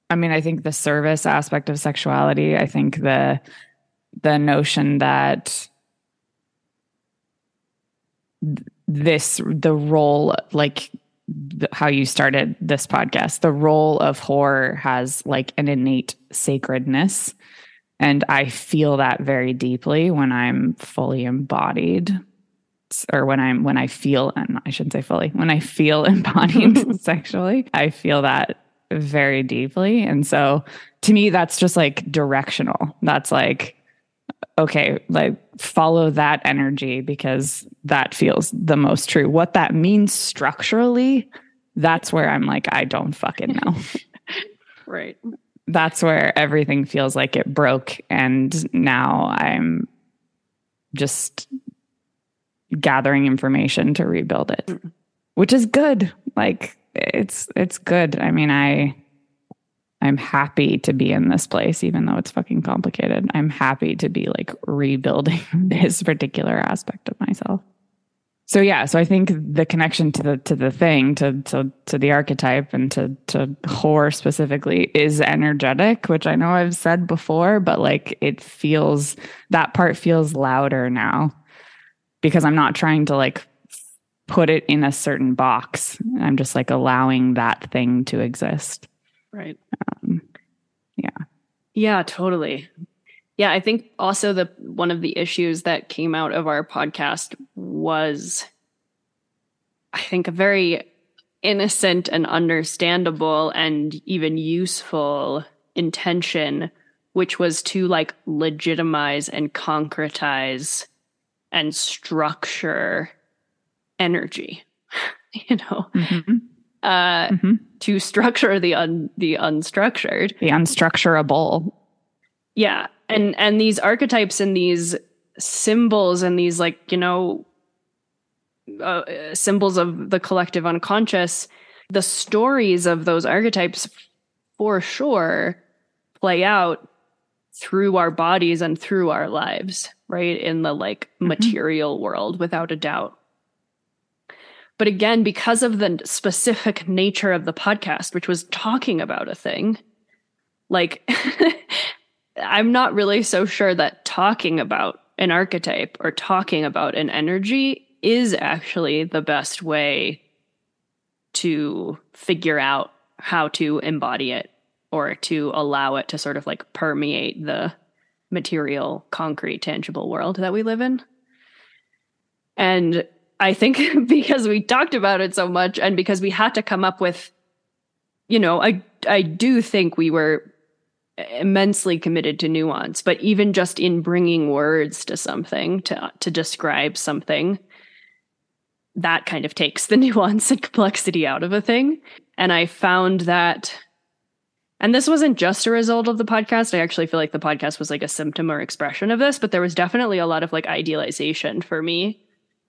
I mean, I think the service aspect of sexuality, I think the the notion that this the role like how you started this podcast the role of whore has like an innate sacredness. And i feel that very deeply when i'm fully embodied or when i'm when i feel and i shouldn't say fully when i feel embodied sexually i feel that very deeply. And so to me that's just like directional. That's like okay, like follow that energy because that feels the most true. What that means structurally, that's where I'm like, I don't fucking know. right. That's where everything feels like it broke. And now I'm just gathering information to rebuild it, mm. which is good. Like it's, it's good. I mean, I, I'm happy to be in this place, even though it's fucking complicated. I'm happy to be like rebuilding this particular aspect of myself. So yeah, so I think the connection to the to the thing, to to to the archetype and to to whore specifically is energetic, which I know I've said before, but like it feels that part feels louder now because I'm not trying to like put it in a certain box. I'm just like allowing that thing to exist. Right. Um, yeah. Yeah, totally. Yeah, I think also the one of the issues that came out of our podcast was I think a very innocent and understandable and even useful intention which was to like legitimize and concretize and structure energy you know mm-hmm uh, mm-hmm. To structure the un the unstructured, the unstructurable. Yeah, and and these archetypes and these symbols and these like you know uh, symbols of the collective unconscious, the stories of those archetypes for sure play out through our bodies and through our lives, right? In the like mm-hmm. material world, without a doubt. But again, because of the specific nature of the podcast, which was talking about a thing, like I'm not really so sure that talking about an archetype or talking about an energy is actually the best way to figure out how to embody it or to allow it to sort of like permeate the material, concrete, tangible world that we live in. And I think because we talked about it so much and because we had to come up with, you know, I I do think we were immensely committed to nuance, but even just in bringing words to something to to describe something, that kind of takes the nuance and complexity out of a thing. And I found that and this wasn't just a result of the podcast. I actually feel like the podcast was like a symptom or expression of this, but there was definitely a lot of like idealization for me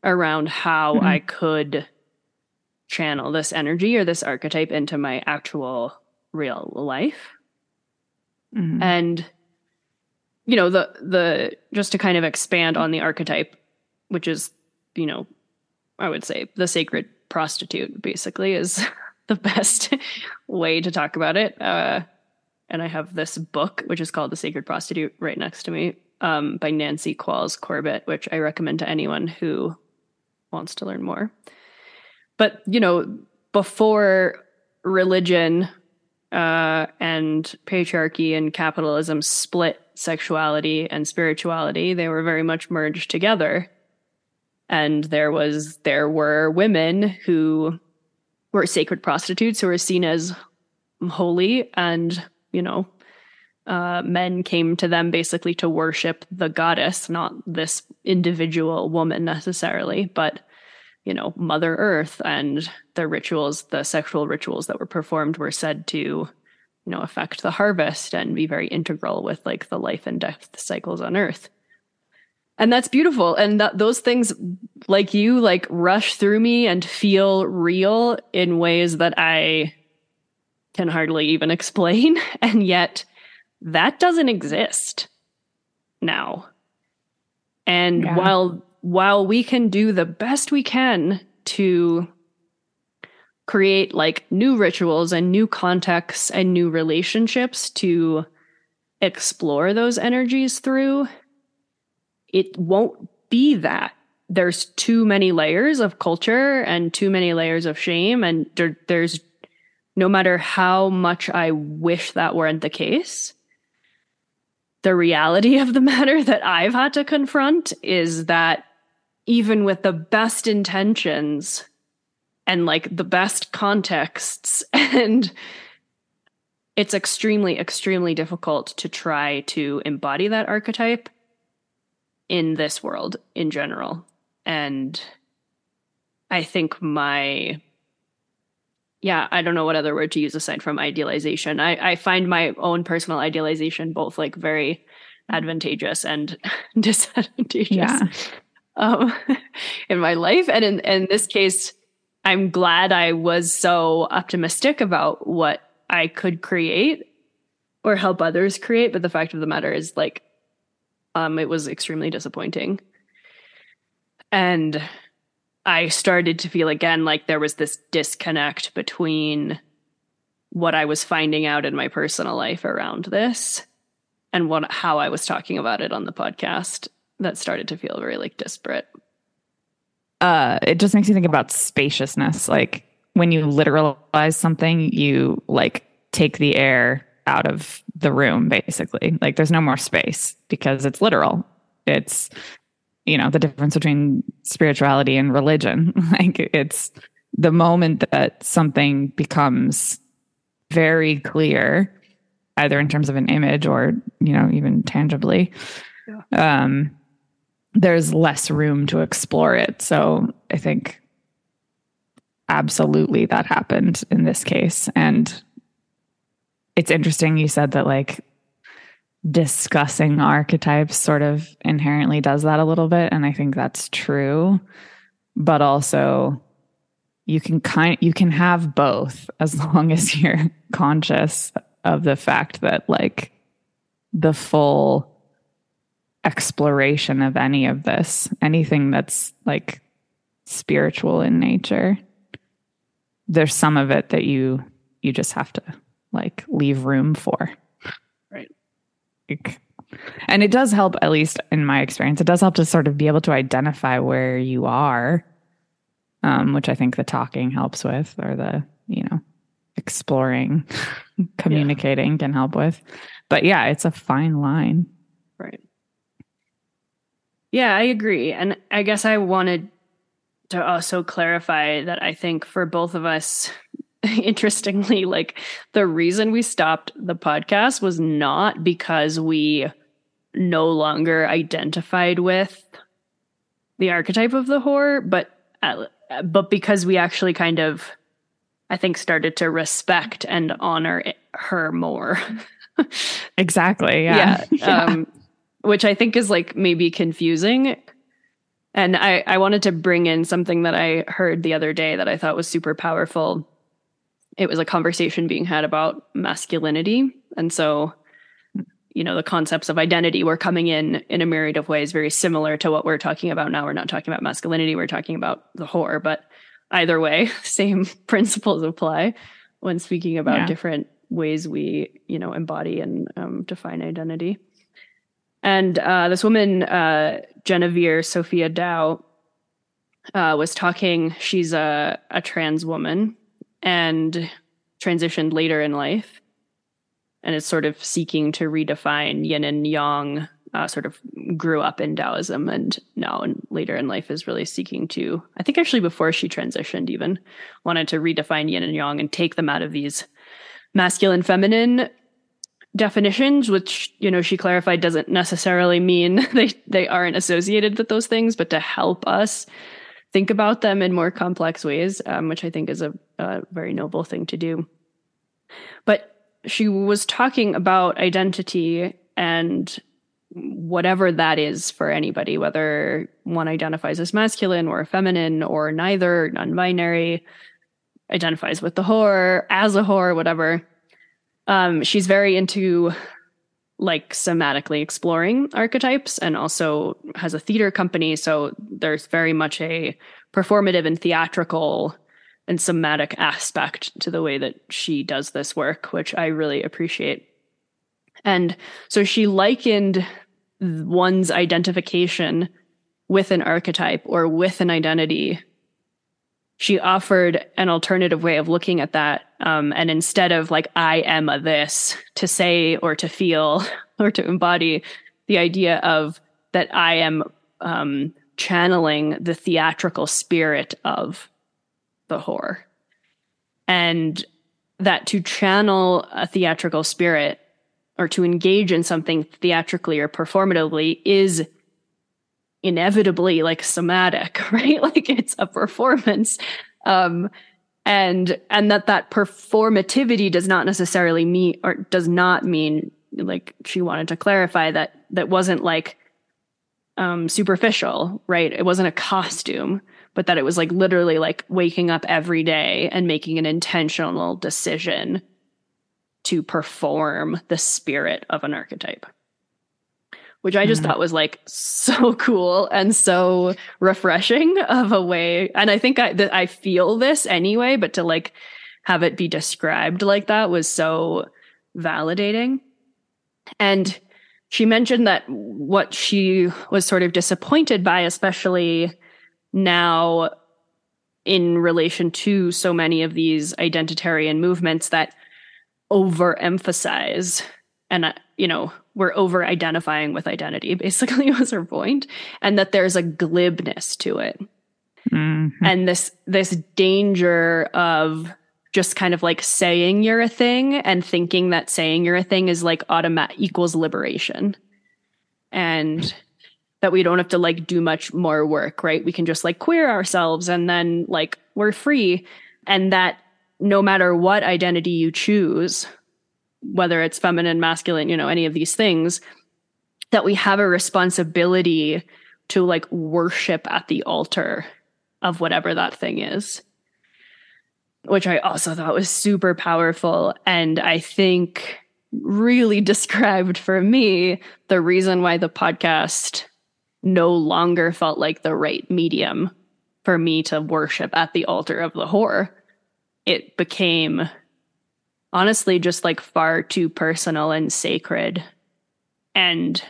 around how mm-hmm. I could channel this energy or this archetype into my actual real life. Mm-hmm. And you know, the the just to kind of expand on the archetype, which is, you know, I would say the sacred prostitute basically is the best way to talk about it. Uh, and I have this book, which is called The Sacred Prostitute, right next to me, um, by Nancy Qualls Corbett, which I recommend to anyone who wants to learn more. But, you know, before religion uh, and patriarchy and capitalism split sexuality and spirituality, they were very much merged together. And there was there were women who were sacred prostitutes who were seen as holy and, you know, uh, men came to them basically to worship the goddess, not this individual woman necessarily, but you know, Mother Earth and the rituals, the sexual rituals that were performed were said to, you know, affect the harvest and be very integral with like the life and death cycles on Earth. And that's beautiful. And that, those things, like you, like rush through me and feel real in ways that I can hardly even explain. And yet, that doesn't exist now. And yeah. while while we can do the best we can to create like new rituals and new contexts and new relationships to explore those energies through, it won't be that. There's too many layers of culture and too many layers of shame. And there, there's no matter how much I wish that weren't the case, the reality of the matter that I've had to confront is that even with the best intentions and like the best contexts and it's extremely extremely difficult to try to embody that archetype in this world in general. And i think my yeah i don't know what other word to use aside from idealization i, I find my own personal idealization both like very advantageous and disadvantageous yeah um, in my life. And in, in this case, I'm glad I was so optimistic about what I could create or help others create. But the fact of the matter is, like, um, it was extremely disappointing. And I started to feel again like there was this disconnect between what I was finding out in my personal life around this and what how I was talking about it on the podcast that started to feel very like disparate. Uh, it just makes you think about spaciousness. Like when you literalize something, you like take the air out of the room, basically. Like there's no more space because it's literal. It's, you know, the difference between spirituality and religion. like it's the moment that something becomes very clear, either in terms of an image or, you know, even tangibly. Yeah. Um, there's less room to explore it. So I think absolutely that happened in this case. And it's interesting you said that like discussing archetypes sort of inherently does that a little bit. And I think that's true. But also you can kind you can have both as long as you're conscious of the fact that like the full exploration of any of this, anything that's like spiritual in nature. There's some of it that you you just have to like leave room for. And it does help at least in my experience it does help to sort of be able to identify where you are um, which i think the talking helps with or the you know exploring communicating yeah. can help with but yeah it's a fine line right yeah, I agree. And I guess I wanted to also clarify that I think for both of us, interestingly, like the reason we stopped the podcast was not because we no longer identified with the archetype of the whore, but uh, but because we actually kind of I think started to respect and honor her more. exactly. Yeah. Yeah. Um, which I think is like maybe confusing. And I, I wanted to bring in something that I heard the other day that I thought was super powerful. It was a conversation being had about masculinity. And so, you know, the concepts of identity were coming in in a myriad of ways, very similar to what we're talking about now. We're not talking about masculinity, we're talking about the whore. But either way, same principles apply when speaking about yeah. different ways we, you know, embody and um, define identity. And uh, this woman, uh, Genevieve Sophia Dow, uh, was talking. She's a, a trans woman and transitioned later in life and is sort of seeking to redefine yin and yang. Uh, sort of grew up in Taoism and now and later in life is really seeking to, I think actually before she transitioned, even wanted to redefine yin and yang and take them out of these masculine, feminine definitions, which you know she clarified doesn't necessarily mean they they aren't associated with those things, but to help us think about them in more complex ways, um, which I think is a, a very noble thing to do. But she was talking about identity and whatever that is for anybody, whether one identifies as masculine or feminine or neither, non binary, identifies with the whore, as a whore, whatever. Um, she's very into like somatically exploring archetypes and also has a theater company. So there's very much a performative and theatrical and somatic aspect to the way that she does this work, which I really appreciate. And so she likened one's identification with an archetype or with an identity she offered an alternative way of looking at that. Um, and instead of like, I am a this to say or to feel or to embody the idea of that I am um, channeling the theatrical spirit of the whore. And that to channel a theatrical spirit or to engage in something theatrically or performatively is inevitably like somatic, right? Like it's a performance. Um, and and that that performativity does not necessarily mean or does not mean like she wanted to clarify that that wasn't like um superficial right it wasn't a costume but that it was like literally like waking up every day and making an intentional decision to perform the spirit of an archetype which I just mm thought was like so cool and so refreshing of a way. And I think I that I feel this anyway, but to like have it be described like that was so validating. And she mentioned that what she was sort of disappointed by, especially now in relation to so many of these identitarian movements that overemphasize and uh, you know we're over identifying with identity basically was her point and that there's a glibness to it mm-hmm. and this this danger of just kind of like saying you're a thing and thinking that saying you're a thing is like automatic equals liberation and that we don't have to like do much more work right we can just like queer ourselves and then like we're free and that no matter what identity you choose whether it's feminine, masculine, you know, any of these things, that we have a responsibility to like worship at the altar of whatever that thing is. Which I also thought was super powerful. And I think really described for me the reason why the podcast no longer felt like the right medium for me to worship at the altar of the whore. It became honestly just like far too personal and sacred and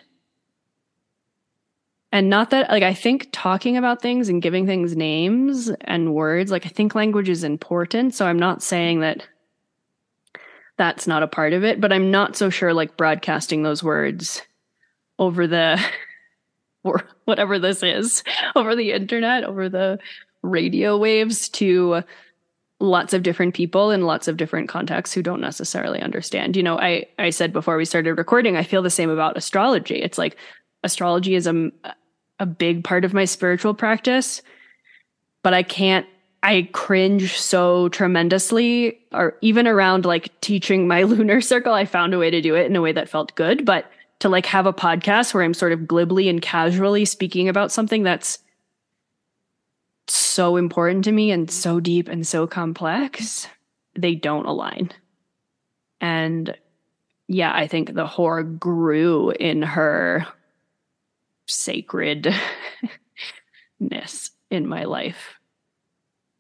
and not that like i think talking about things and giving things names and words like i think language is important so i'm not saying that that's not a part of it but i'm not so sure like broadcasting those words over the or whatever this is over the internet over the radio waves to lots of different people in lots of different contexts who don't necessarily understand. You know, I I said before we started recording, I feel the same about astrology. It's like astrology is a a big part of my spiritual practice, but I can't I cringe so tremendously or even around like teaching my lunar circle, I found a way to do it in a way that felt good, but to like have a podcast where I'm sort of glibly and casually speaking about something that's so important to me and so deep and so complex, they don't align. And yeah, I think the whore grew in her sacredness in my life.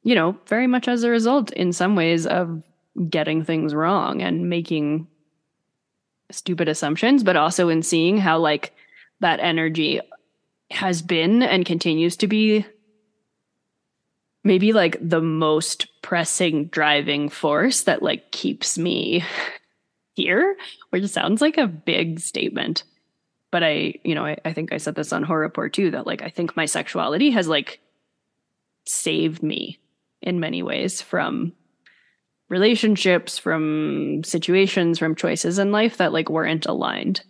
You know, very much as a result, in some ways, of getting things wrong and making stupid assumptions, but also in seeing how, like, that energy has been and continues to be maybe like the most pressing driving force that like keeps me here, which sounds like a big statement. But I, you know, I, I think I said this on Whore Rapport too, that like I think my sexuality has like saved me in many ways from relationships, from situations, from choices in life that like weren't aligned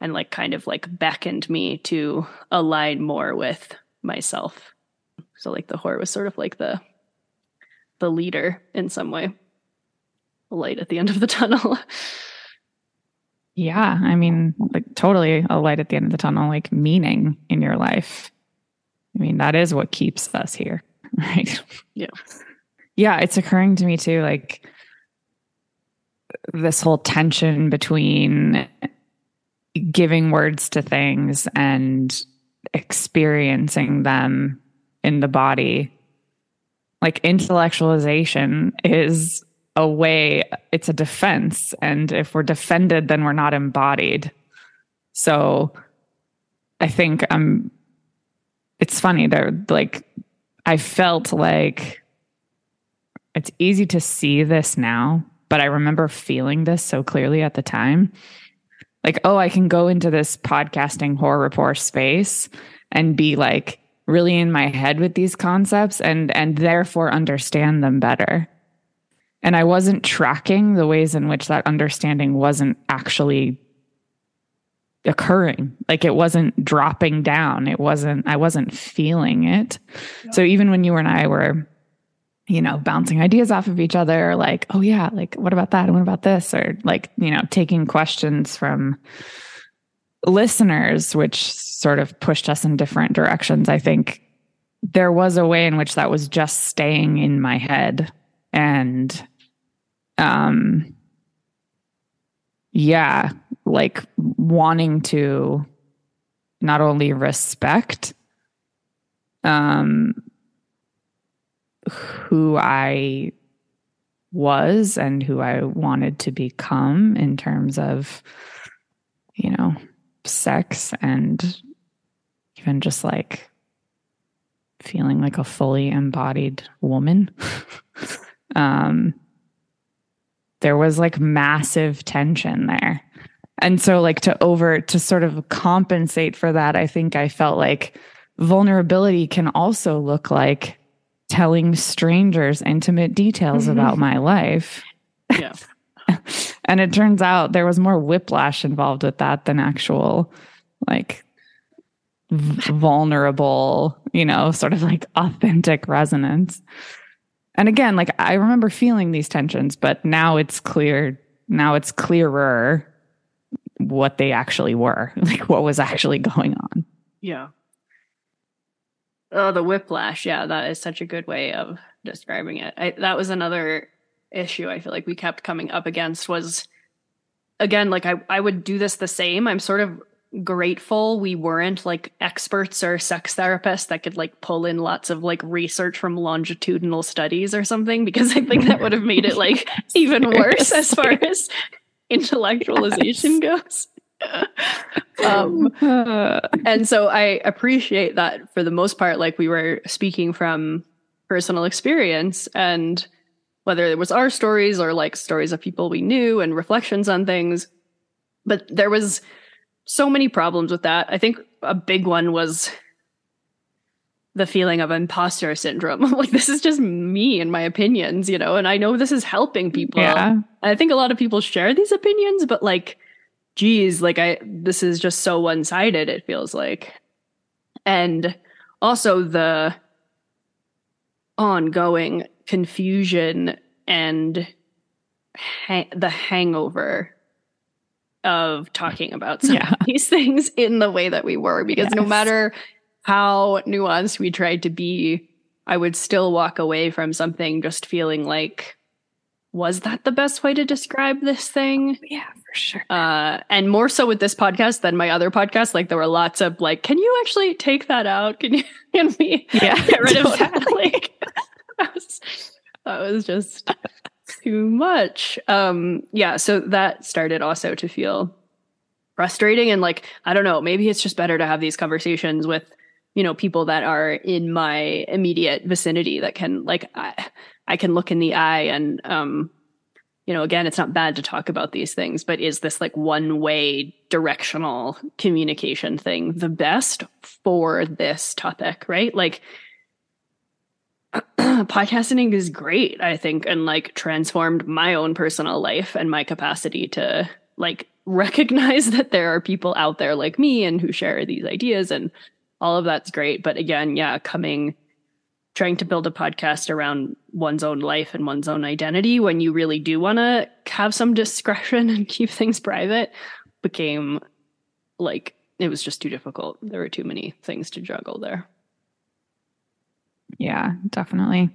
and like kind of like beckoned me to align more with myself. So like the whore was sort of like the the leader in some way. Light at the end of the tunnel. yeah, I mean, like totally a light at the end of the tunnel, like meaning in your life. I mean, that is what keeps us here, right? Yeah. Yeah, it's occurring to me too, like this whole tension between giving words to things and experiencing them in the body. Like intellectualization is a way, it's a defense. And if we're defended, then we're not embodied. So I think I'm, it's funny. They're like, I felt like it's easy to see this now, but I remember feeling this so clearly at the time like, oh, I can go into this podcasting Whore Rapport space and be like really in my head with these concepts and and therefore understand them better. And I wasn't tracking the ways in which that understanding wasn't actually occurring. Like it wasn't dropping down. It wasn't, I wasn't feeling it. Yeah. So even when you and I were you know, bouncing ideas off of each other, like, oh yeah, like what about that? And what about this? Or like, you know, taking questions from listeners, which sort of pushed us in different directions. I think there was a way in which that was just staying in my head. And um yeah, like wanting to not only respect um who I was and who I wanted to become in terms of, you know, sex and even just like feeling like a fully embodied woman. um, there was like massive tension there. And so, like, to over, to sort of compensate for that, I think I felt like vulnerability can also look like telling strangers intimate details mm-hmm. about my life. Yeah. and it turns out there was more whiplash involved with that than actual like v- vulnerable, you know, sort of like authentic resonance. And again, like I remember feeling these tensions, but now it's clear, now it's clearer what they actually were, like what was actually going on. Yeah. Oh, the whiplash. Yeah, that is such a good way of describing it. I, that was another issue I feel like we kept coming up against was again like I I would do this the same. I'm sort of grateful we weren't like experts or sex therapists that could like pull in lots of like research from longitudinal studies or something because I think that would have made it like even worse as far as intellectualization goes. um, and so I appreciate that for the most part, like we were speaking from personal experience and whether it was our stories or like stories of people we knew and reflections on things. But there was so many problems with that. I think a big one was the feeling of imposter syndrome. like this is just me and my opinions, you know, and I know this is helping people. Yeah. I think a lot of people share these opinions, but like geez, like I this is just so one-sided, it feels like. And also the ongoing confusion and ha- the hangover of talking about some yeah. of these things in the way that we were because yes. no matter how nuanced we tried to be i would still walk away from something just feeling like was that the best way to describe this thing yeah sure. Uh, and more so with this podcast than my other podcast. Like there were lots of like, can you actually take that out? Can you can we yeah, get rid totally. of that? Like that was that was just too much. Um, yeah, so that started also to feel frustrating and like I don't know, maybe it's just better to have these conversations with you know people that are in my immediate vicinity that can like I, I can look in the eye and um you know, again, it's not bad to talk about these things, but is this like one way directional communication thing the best for this topic, right? Like, podcasting is great, I think, and like transformed my own personal life and my capacity to like recognize that there are people out there like me and who share these ideas and all of that's great. But again, yeah, coming trying to build a podcast around one's own life and one's own identity when you really do want to have some discretion and keep things private became like it was just too difficult. There were too many things to juggle there. Yeah, definitely.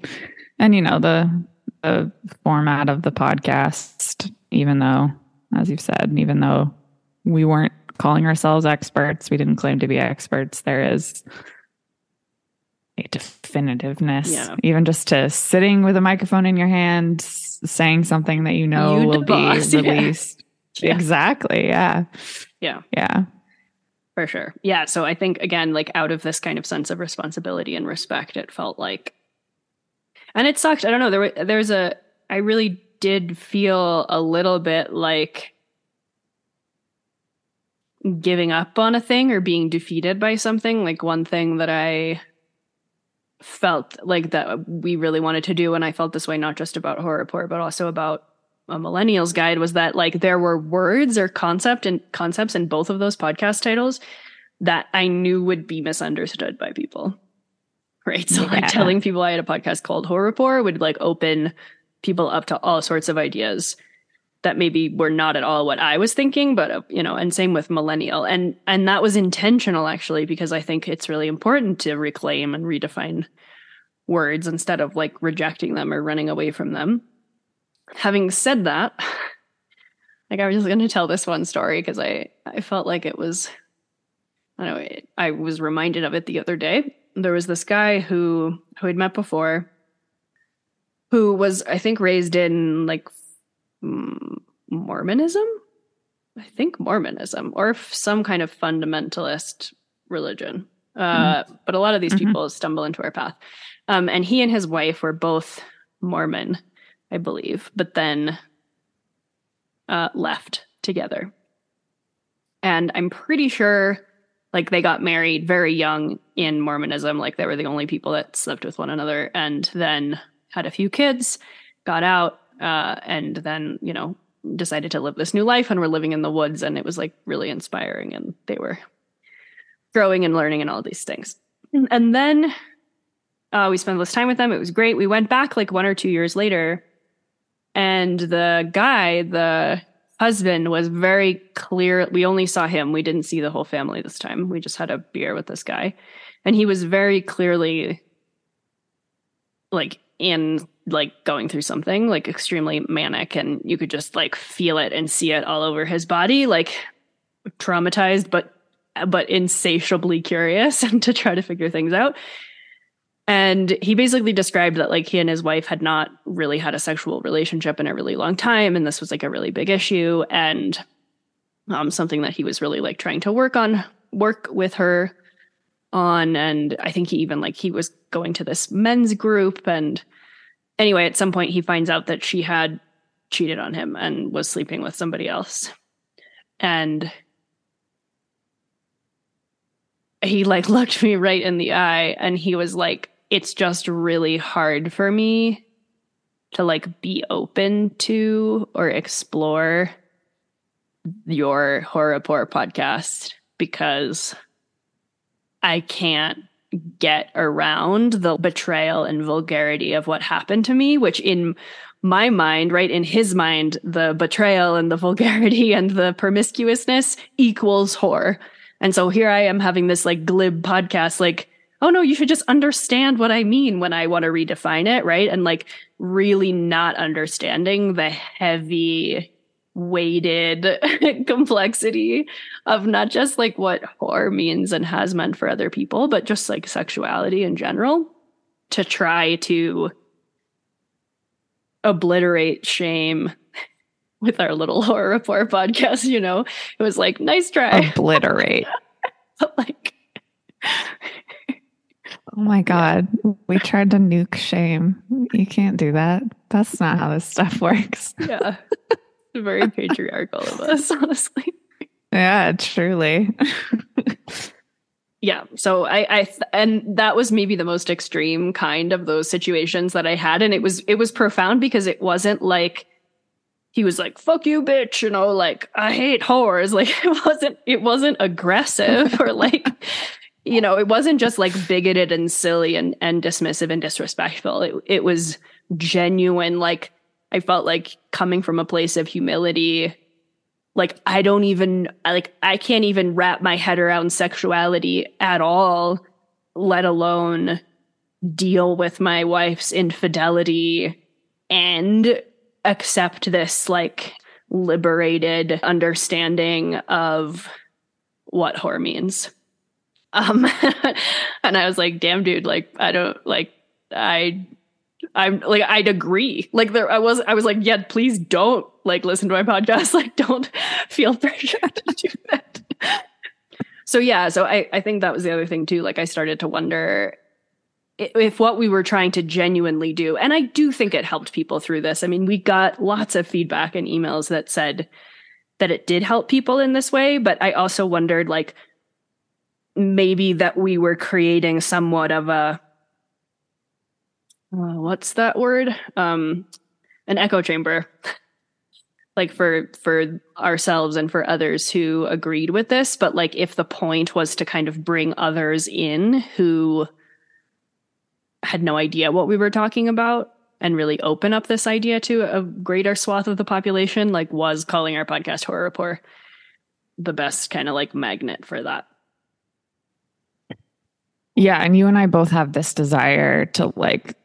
And you know, the the format of the podcast, even though, as you've said, even though we weren't calling ourselves experts, we didn't claim to be experts, there is definitiveness. Yeah. Even just to sitting with a microphone in your hand, saying something that you know you will be released. Yeah. Exactly. Yeah. Yeah. Yeah. For sure. Yeah. So I think, again, like out of this kind of sense of responsibility and respect, it felt like, and it sucked. I don't know. There, there's a, I really did feel a little bit like giving up on a thing or being defeated by something. Like one thing that I felt like that we really wanted to do, and I felt this way not just about Whore Rapport, but also about a millennials guide was that like there were words or concept and concepts in both of those podcast titles that I knew would be misunderstood by people. Right. So yeah. like telling people I had a podcast called Whore Rapport would like open people up to all sorts of ideas that maybe were not at all what I was thinking, but uh, you know, and same with millennial. And and that was intentional actually because I think it's really important to reclaim and redefine words instead of like rejecting them or running away from them having said that, like I was just going to tell this one story because I I felt like it was I know I was reminded of it the other day. There was this guy who who I'd met before who was I think raised in like Mormonism. I think Mormonism or some kind of fundamentalist religion. Uh, mm-hmm. But a lot of these mm-hmm. people stumble into our path. Um, and he and his wife were both Mormon. I believe, but then uh, left together. And I'm pretty sure like they got married very young in Mormonism, like they were the only people that slept with one another, and then had a few kids, got out, uh, and then, you know, decided to live this new life and were living in the woods. And it was like really inspiring. And they were growing and learning and all these things. And then uh, we spent this time with them. It was great. We went back like one or two years later and the guy, the husband, was very clear. We only saw him. We didn't see the whole family this time. We just had a beer with this guy. And he was very clearly like in like going through something like extremely manic and you could just like feel it and see it all over his body like traumatized but but insatiably curious and to try to figure things out and he basically described that like he and his wife had not really had a sexual relationship in a really long time. And this was like a really big issue and um, something that he was really like trying to work on, work with her on. And I think he even like he was going to this men's group. And anyway, at some point he finds out that she had cheated on him and was sleeping with somebody else. And he like looked me right in the eye and he was like it's just really hard for me to like be open to or explore your Whore Rapport podcast because I can't get around the betrayal and vulgarity of what happened to me, which in my mind, right, in his mind, the betrayal and the vulgarity and the promiscuousness equals whore. And so here I am having this like glib podcast, like oh no, you should just understand what I mean when I want to redefine it, right? And like really not understanding the heavy weighted complexity of not just like what whore means and has meant for other people, but just like sexuality in general to try to obliterate shame with our little Whore Rapport podcast, you know, it was like, nice try. Obliterate. but like, Oh my God. We tried to nuke shame. You can't do that. That's not how this stuff works. Yeah. Very patriarchal of us, honestly. Yeah, truly. yeah so i i and that was maybe the most extreme kind of those situations that i had and it was it was profound because it wasn't like he was like fuck you bitch you know like i hate whores like it wasn't it wasn't aggressive or like you know it wasn't just like bigoted and silly and and dismissive and disrespectful it it was genuine like i felt like coming from a place of humility like I don't even like I can't even wrap my head around sexuality at all, let alone deal with my wife's infidelity and accept this like liberated understanding of what whore means. Um and I was like, damn dude, like I don't like I I'm like I'd agree. Like there I was I was like, yeah, please don't like listen to my podcast. Like don't feel pressure to do that. so yeah, so I, I think that was the other thing too. Like I started to wonder if what we were trying to genuinely do, and I do think it helped people through this. I mean, we got lots of feedback and emails that said that it did help people in this way, but I also wondered like maybe that we were creating somewhat of a uh, what's that word? Um, an echo chamber. like for for ourselves and for others who agreed with this but like if the point was to kind of bring others in who had no idea what we were talking about and really open up this idea to a greater swath of the population like was calling our podcast Whore Rapport the best kind of like magnet for that yeah and you and i both have this desire to like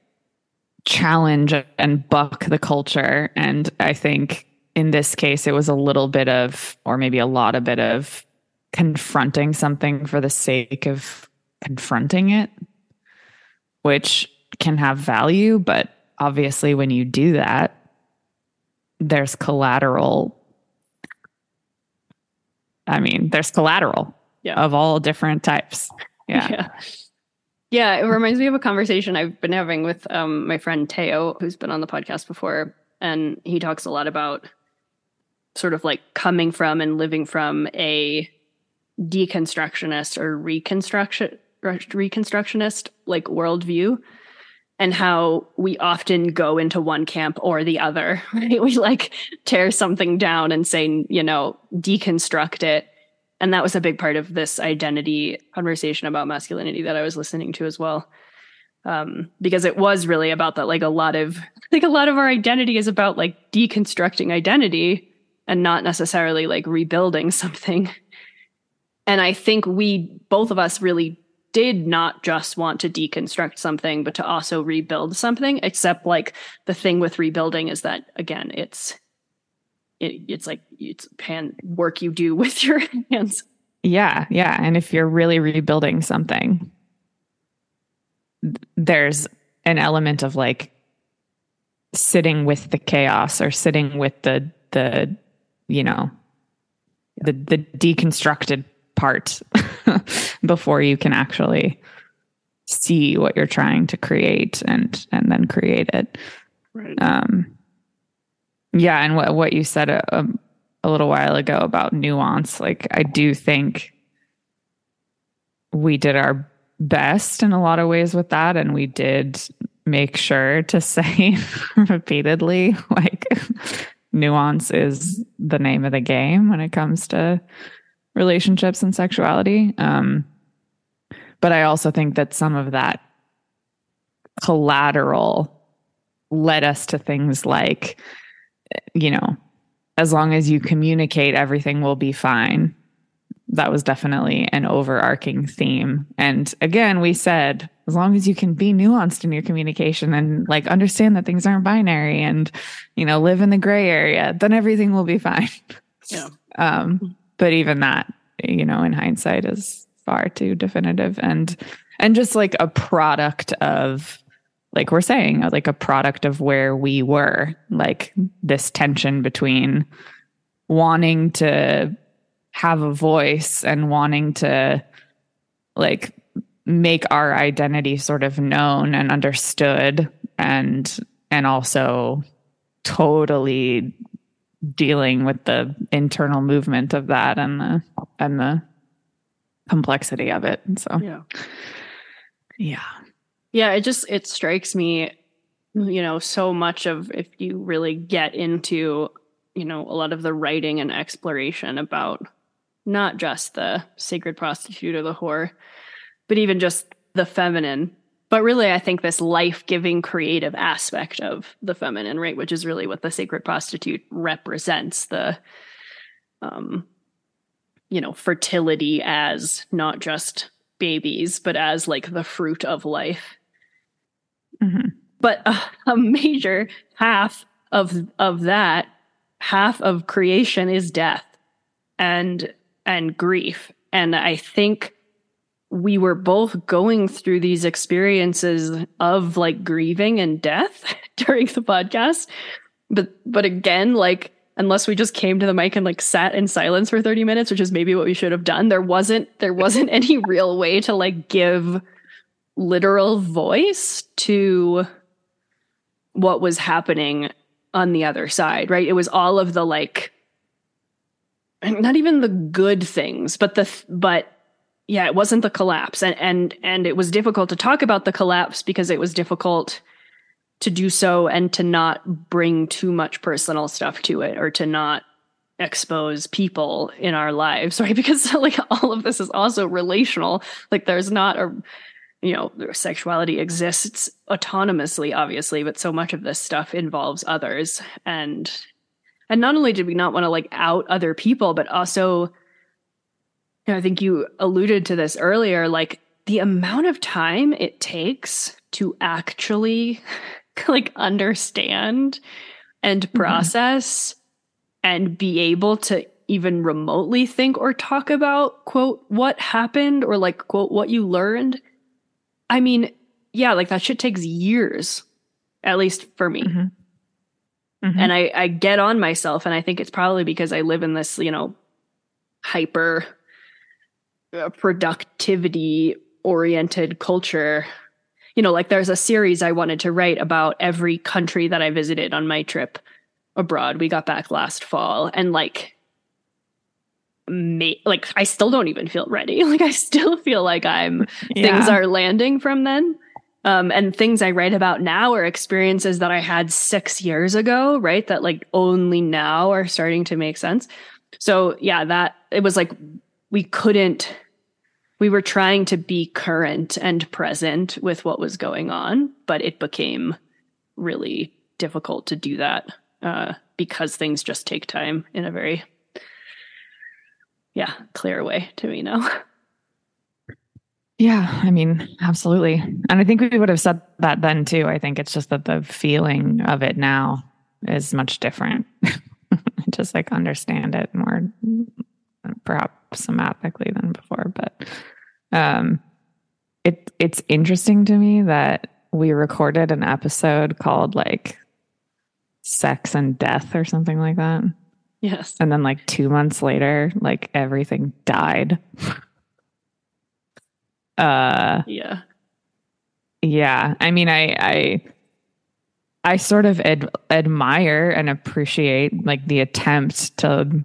challenge and buck the culture. And I think in this case, it was a little bit of, or maybe a lot of bit of confronting something for the sake of confronting it, which can have value. But obviously, when you do that, there's collateral. I mean, there's collateral yeah. of all different types. Yeah. yeah. Yeah, it reminds me of a conversation I've been having with um, my friend Teo, who's been on the podcast before. And he talks a lot about sort of like coming from and living from a deconstructionist or reconstruction reconstructionist like worldview and how we often go into one camp or the other right we like tear something down and say you know deconstruct it and that was a big part of this identity conversation about masculinity that I was listening to as well. Um, because it was really about that, like a lot of, like a lot of our identity is about like deconstructing identity and not necessarily like rebuilding something. And I think we, both of us really did not just want to deconstruct something, but to also rebuild something, except like the thing with rebuilding is that, again, it's, it, it's like it's hand work you do with your hands. Yeah, yeah. And if you're really rebuilding something, there's an element of like sitting with the chaos or sitting with the the you know the the deconstructed part before you can actually see what you're trying to create and and then create it. Right. Um yeah, and what what you said a, a, a little while ago about nuance, like I do think we did our best in a lot of ways with that, and we did make sure to say repeatedly, like nuance is the name of the game when it comes to relationships and sexuality. Um, but I also think that some of that collateral led us to things like you know, as long as you communicate, everything will be fine. That was definitely an overarching theme. And again, we said, as long as you can be nuanced in your communication and like understand that things aren't binary and, you know, live in the gray area, then everything will be fine. Yeah. Um, but even that, you know, in hindsight is far too definitive and, and just like a product of like we're saying, uh, like a product of where we were, like this tension between wanting to have a voice and wanting to like make our identity sort of known and understood and and also totally dealing with the internal movement of that and the and the complexity of it. And so Yeah. yeah. Yeah, it just it strikes me, you know, so much of if you really get into, you know, a lot of the writing and exploration about not just the sacred prostitute or the whore, but even just the feminine. But really, I think this life giving creative aspect of the feminine, right, which is really what the sacred prostitute represents the, um, you know, fertility as not just babies, but as like the fruit of life. Mhm. But a, a major half of of that half of creation is death and and grief. And I think we were both going through these experiences of like grieving and death during the podcast. But but again, like unless we just came to the mic and like sat in silence for 30 minutes, which is maybe what we should have done, there wasn't there wasn't any real way to like give literal voice to what was happening on the other side, right? It was all of the like not even the good things, but the but yeah, it wasn't the collapse and and and it was difficult to talk about the collapse because it was difficult to do so and to not bring too much personal stuff to it or to not expose people in our lives, right? Because like all of this is also relational. Like there's not a you know, sexuality exists autonomously, obviously, but so much of this stuff involves others. And and not only did we not want to like out other people, but also you know, I think you alluded to this earlier, like the amount of time it takes to actually like understand and mm-hmm. process and be able to even remotely think or talk about quote what happened or like quote what you learned i mean yeah like that shit takes years at least for me Mhm. Mhm. and I, I get on myself and i think it's probably because i live in this you know hyper uh, productivity oriented culture you know like there's a series i wanted to write about every country that i visited on my trip abroad we got back last fall and like me like i still don't even feel ready like i still feel like i'm things are landing from then. Um, and things I write about now are experiences that I had six years ago, right? That like only now are starting to make sense. So yeah, that it was like we couldn't, we were trying to be current and present with what was going on, but it became really difficult to do that uh, because things just take time in a very, yeah, clear way to me now. Yeah, I mean, absolutely. And I think we would have said that then too. I think it's just that the feeling of it now is much different. just like understand it more perhaps somatically than before. But um it it's interesting to me that we recorded an episode called like sex and death or something like that. Yes. And then like two months later, like everything died. uh Yeah. yeah i mean i i i sort of ad- admire and appreciate like the attempt to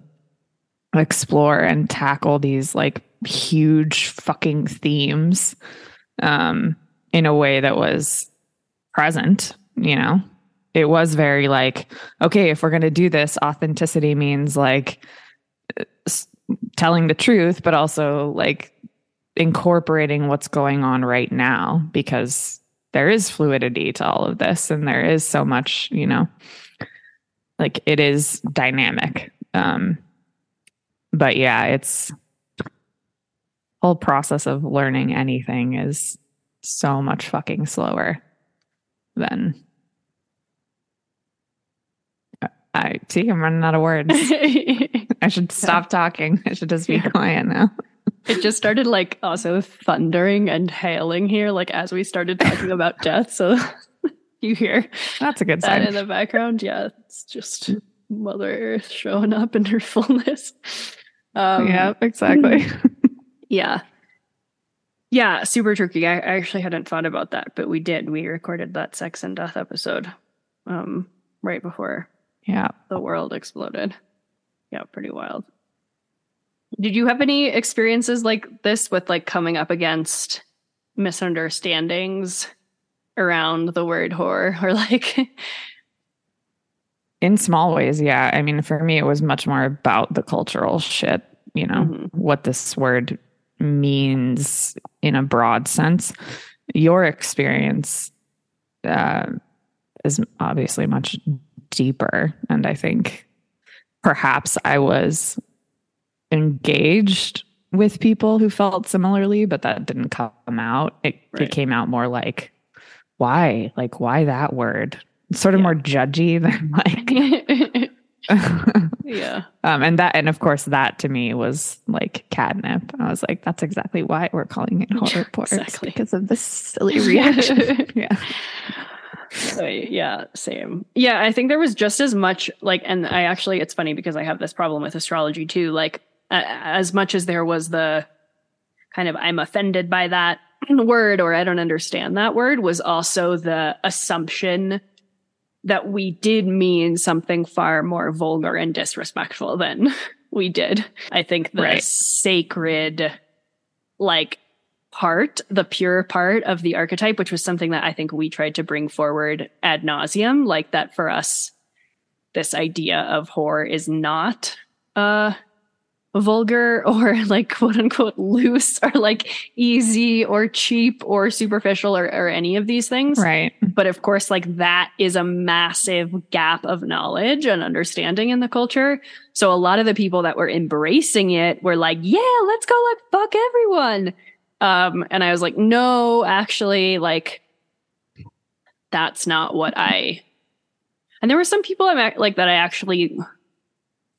explore and tackle these like huge fucking themes um in a way that was present you know it was very like okay if we're going to do this authenticity means like telling the truth but also like incorporating what's going on right now because there is fluidity to all of this and there is so much you know like it is dynamic. Um but yeah it's whole process of learning anything is so much fucking slower than I see I'm running out of words. I should stop talking. I should just be quiet now. It just started like also thundering and hailing here, like as we started talking about death. So you hear That's a good sign. in the background. Yeah, it's just Mother Earth showing up in her fullness. Um, yeah, exactly. Yeah. Yeah, super tricky. I, I actually hadn't thought about that, but we did. We recorded that sex and death episode um, right before yeah. the world exploded. Yeah, pretty wild. Did you have any experiences like this with like coming up against misunderstandings around the word whore or like in small ways, yeah. I mean, for me, it was much more about the cultural shit, you know, mm-hmm. what this word means in a broad sense. Your experience uh, is obviously much deeper. And I think perhaps I was engaged with people who felt similarly, but that didn't come out. It, right. it came out more like, why? Like, why that word? sort of yeah. more judgy than like. yeah. Um, and that, and of course, that to me was like catnip. I was like, that's exactly why we're calling it Whore Rapport exactly. because of this silly reaction. yeah. Yeah, same. Yeah, I think there was just as much like, and I actually, it's funny because I have this problem with astrology too. Like, uh, as much as there was the kind of I'm offended by that word or I don't understand that word, was also the assumption that we did mean something far more vulgar and disrespectful than we did. I think the right. sacred, like, part, the pure part of the archetype, which was something that I think we tried to bring forward ad nauseum, like that for us, this idea of whore is not uh vulgar or like quote unquote loose or like easy or cheap or superficial or, or any of these things. Right. But of course, like that is a massive gap of knowledge and understanding in the culture. So a lot of the people that were embracing it were like, yeah, let's go like fuck everyone. Um, and I was like, no, actually, like that's not what I. And there were some people I'm like that I actually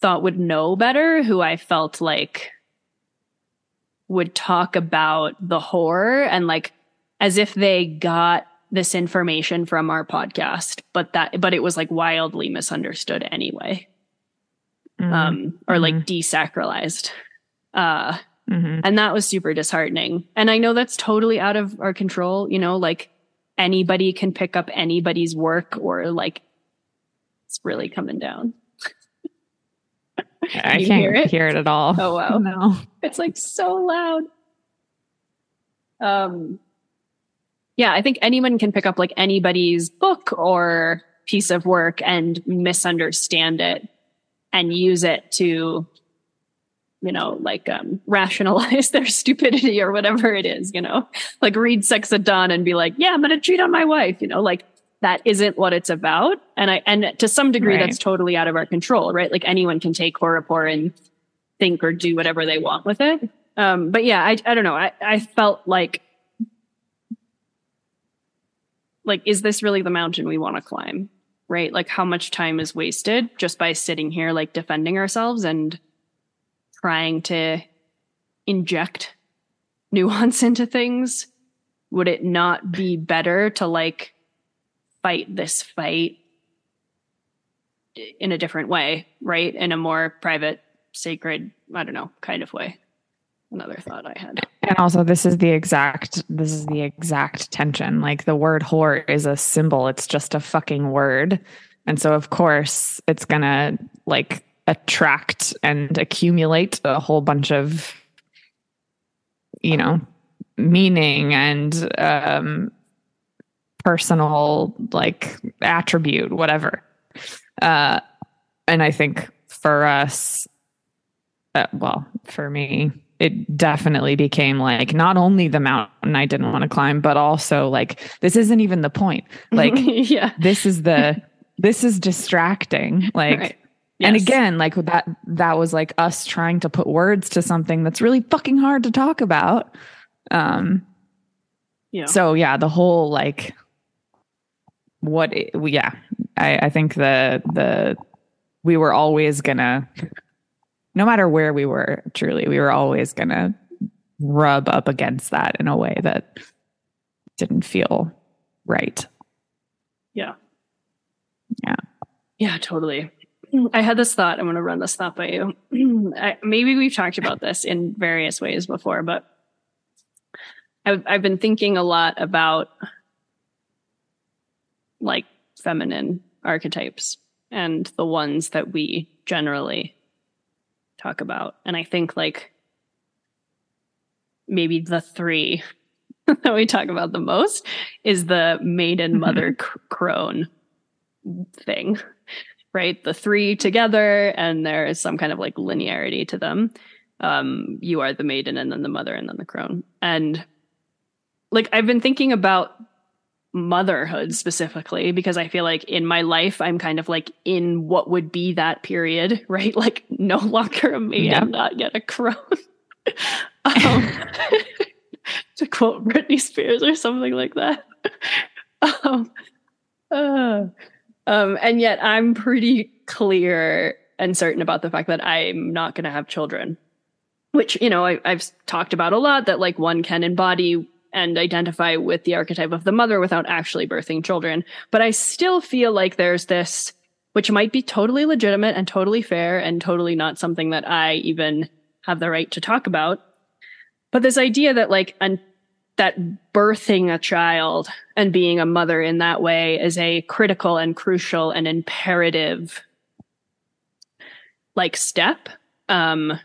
thought would know better, who I felt like would talk about the whore and like as if they got this information from our podcast, but that but it was like wildly misunderstood anyway. Mm-hmm. Um or like mm-hmm. desacralized. Uh mm-hmm. and that was super disheartening. And I know that's totally out of our control, you know, like anybody can pick up anybody's work or like it's really coming down. I can't hear it? hear it at all. Oh wow. No. It's like so loud. Um yeah, I think anyone can pick up like anybody's book or piece of work and misunderstand it and use it to you know like um rationalize their stupidity or whatever it is you know like read sex at dawn and be like yeah i'm gonna cheat on my wife you know like that isn't what it's about. And I, and to some degree, right. that's totally out of our control, right? Like anyone can take whore and think or do whatever they want with it. Um, but yeah, I, I don't know. I, I felt like, like, is this really the mountain we want to climb? Right? Like how much time is wasted just by sitting here, like defending ourselves and trying to inject nuance into things? Would it not be better to like fight this fight in a different way, right? In a more private, sacred, I don't know, kind of way. Another thought I had. And also this is the exact this is the exact tension. Like the word whore is a symbol. It's just a fucking word. And so of course it's gonna like attract and accumulate a whole bunch of you know meaning and um personal like attribute, whatever. Uh, and I think for us, uh, well, for me, it definitely became like not only the mountain I didn't want to climb, but also like this isn't even the point. Like, yeah, this is the this is distracting. Like, right. Yes. and again, like that that was like us trying to put words to something that's really fucking hard to talk about. Um, yeah. So yeah, the whole like what yeah I, I think the the we were always gonna no matter where we were truly we were always gonna rub up against that in a way that didn't feel right yeah yeah yeah totally i had this thought i'm going to run this thought by you. I, maybe we've talked about this in various ways before but I've, I've been thinking a lot about like feminine archetypes and the ones that we generally talk about. And I think like maybe the three that we talk about the most is the maiden mm-hmm. mother crone thing, right? The three together, and there is some kind of like linearity to them. Um, you are the maiden, and then the mother, and then the crone. And like I've been thinking about motherhood specifically because I feel like in my life I'm kind of like in what would be that period, right? Like no longer a maiden, yeah. not yet a crone. um, to quote Britney Spears or something like that. um, uh, um, and yet I'm pretty clear and certain about the fact that I'm not going to have children, which, you know, I, I've talked about a lot that like one can embody and identify with the archetype of the mother without actually birthing children. But I still feel like there's this, which might be totally legitimate and totally fair and totally not something that I even have the right to talk about. But this idea that like an, that birthing a child and being a mother in that way is a critical and crucial and imperative like step um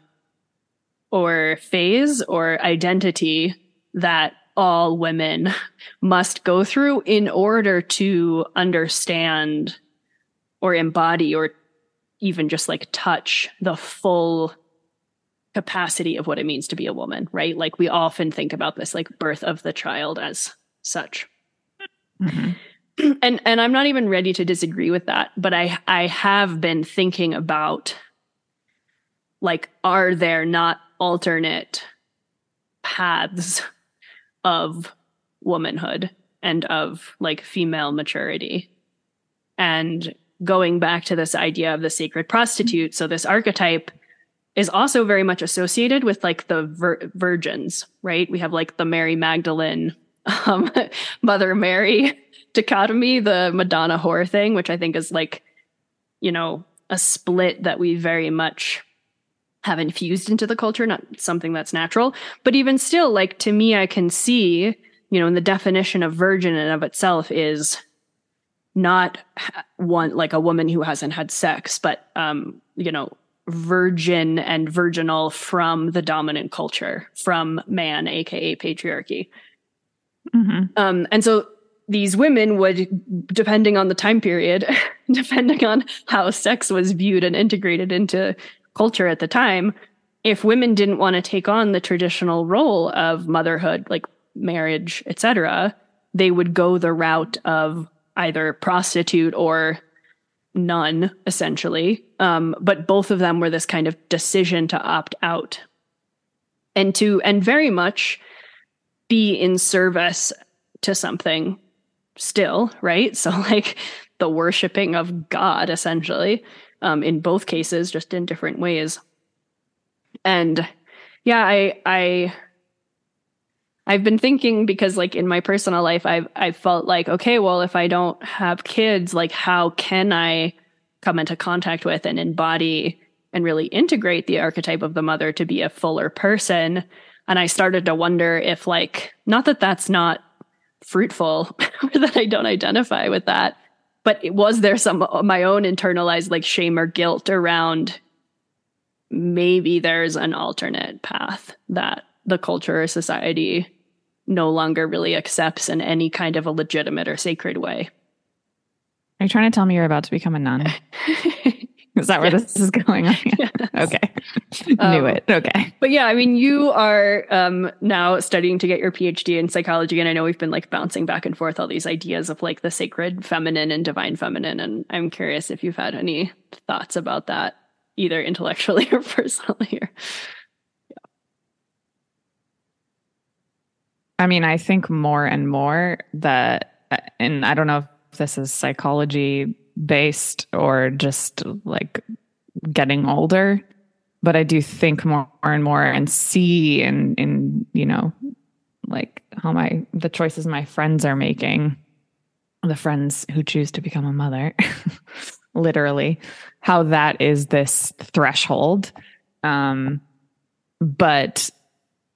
or phase or identity that all women must go through in order to understand or embody or even just like touch the full capacity of what it means to be a woman, right? Like we often think about this like birth of the child as such. Mm-hmm. And and I'm not even ready to disagree with that, but I I have been thinking about like are there not alternate paths of womanhood and of like female maturity? And going back to this idea of the sacred prostitute, so this archetype is also very much associated with like the vir- virgins, right? We have like the Mary Magdalene, um, Mother Mary dichotomy, the Madonna whore thing, which I think is like, you know, a split that we very much have infused into the culture, not something that's natural. But even still, like to me, I can see, you know, in the definition of virgin and of itself is not one like a woman who hasn't had sex, but um, you know, virgin and virginal from the dominant culture, from man, aka patriarchy. Mm-hmm. Um, and so these women would, depending on the time period, depending on how sex was viewed and integrated into culture at the time, if women didn't want to take on the traditional role of motherhood, like marriage, etc., they would go the route of either prostitute or nun, essentially. Um, but both of them were this kind of decision to opt out and to, and very much be in service to something still, right? So, like the worshiping of God, essentially, um, in both cases, just in different ways. And yeah, I, I, I've been thinking because like in my personal life I've I felt like okay well if I don't have kids like how can I come into contact with and embody and really integrate the archetype of the mother to be a fuller person? And I started to wonder if like not that that's not fruitful or that I don't identify with that but was there some uh, my own internalized like shame or guilt around maybe there's an alternate path that the culture or society no longer really accepts in any kind of a legitimate or sacred way. Are you trying to tell me you're about to become a nun? Is that where yes. this is going? Yes. Okay. Um, Knew it. Okay. But yeah, I mean, you are um, now studying to get your PhD in psychology. And I know we've been like bouncing back and forth all these ideas of like the sacred feminine and divine feminine. And I'm curious if you've had any thoughts about that, either intellectually or personally. Or, I mean, I think more and more that, and I don't know if this is psychology based or just like getting older, but I do think more and more and see and, in, you know, like how my, the choices my friends are making, the friends who choose to become a mother, literally, how that is this threshold. Um, but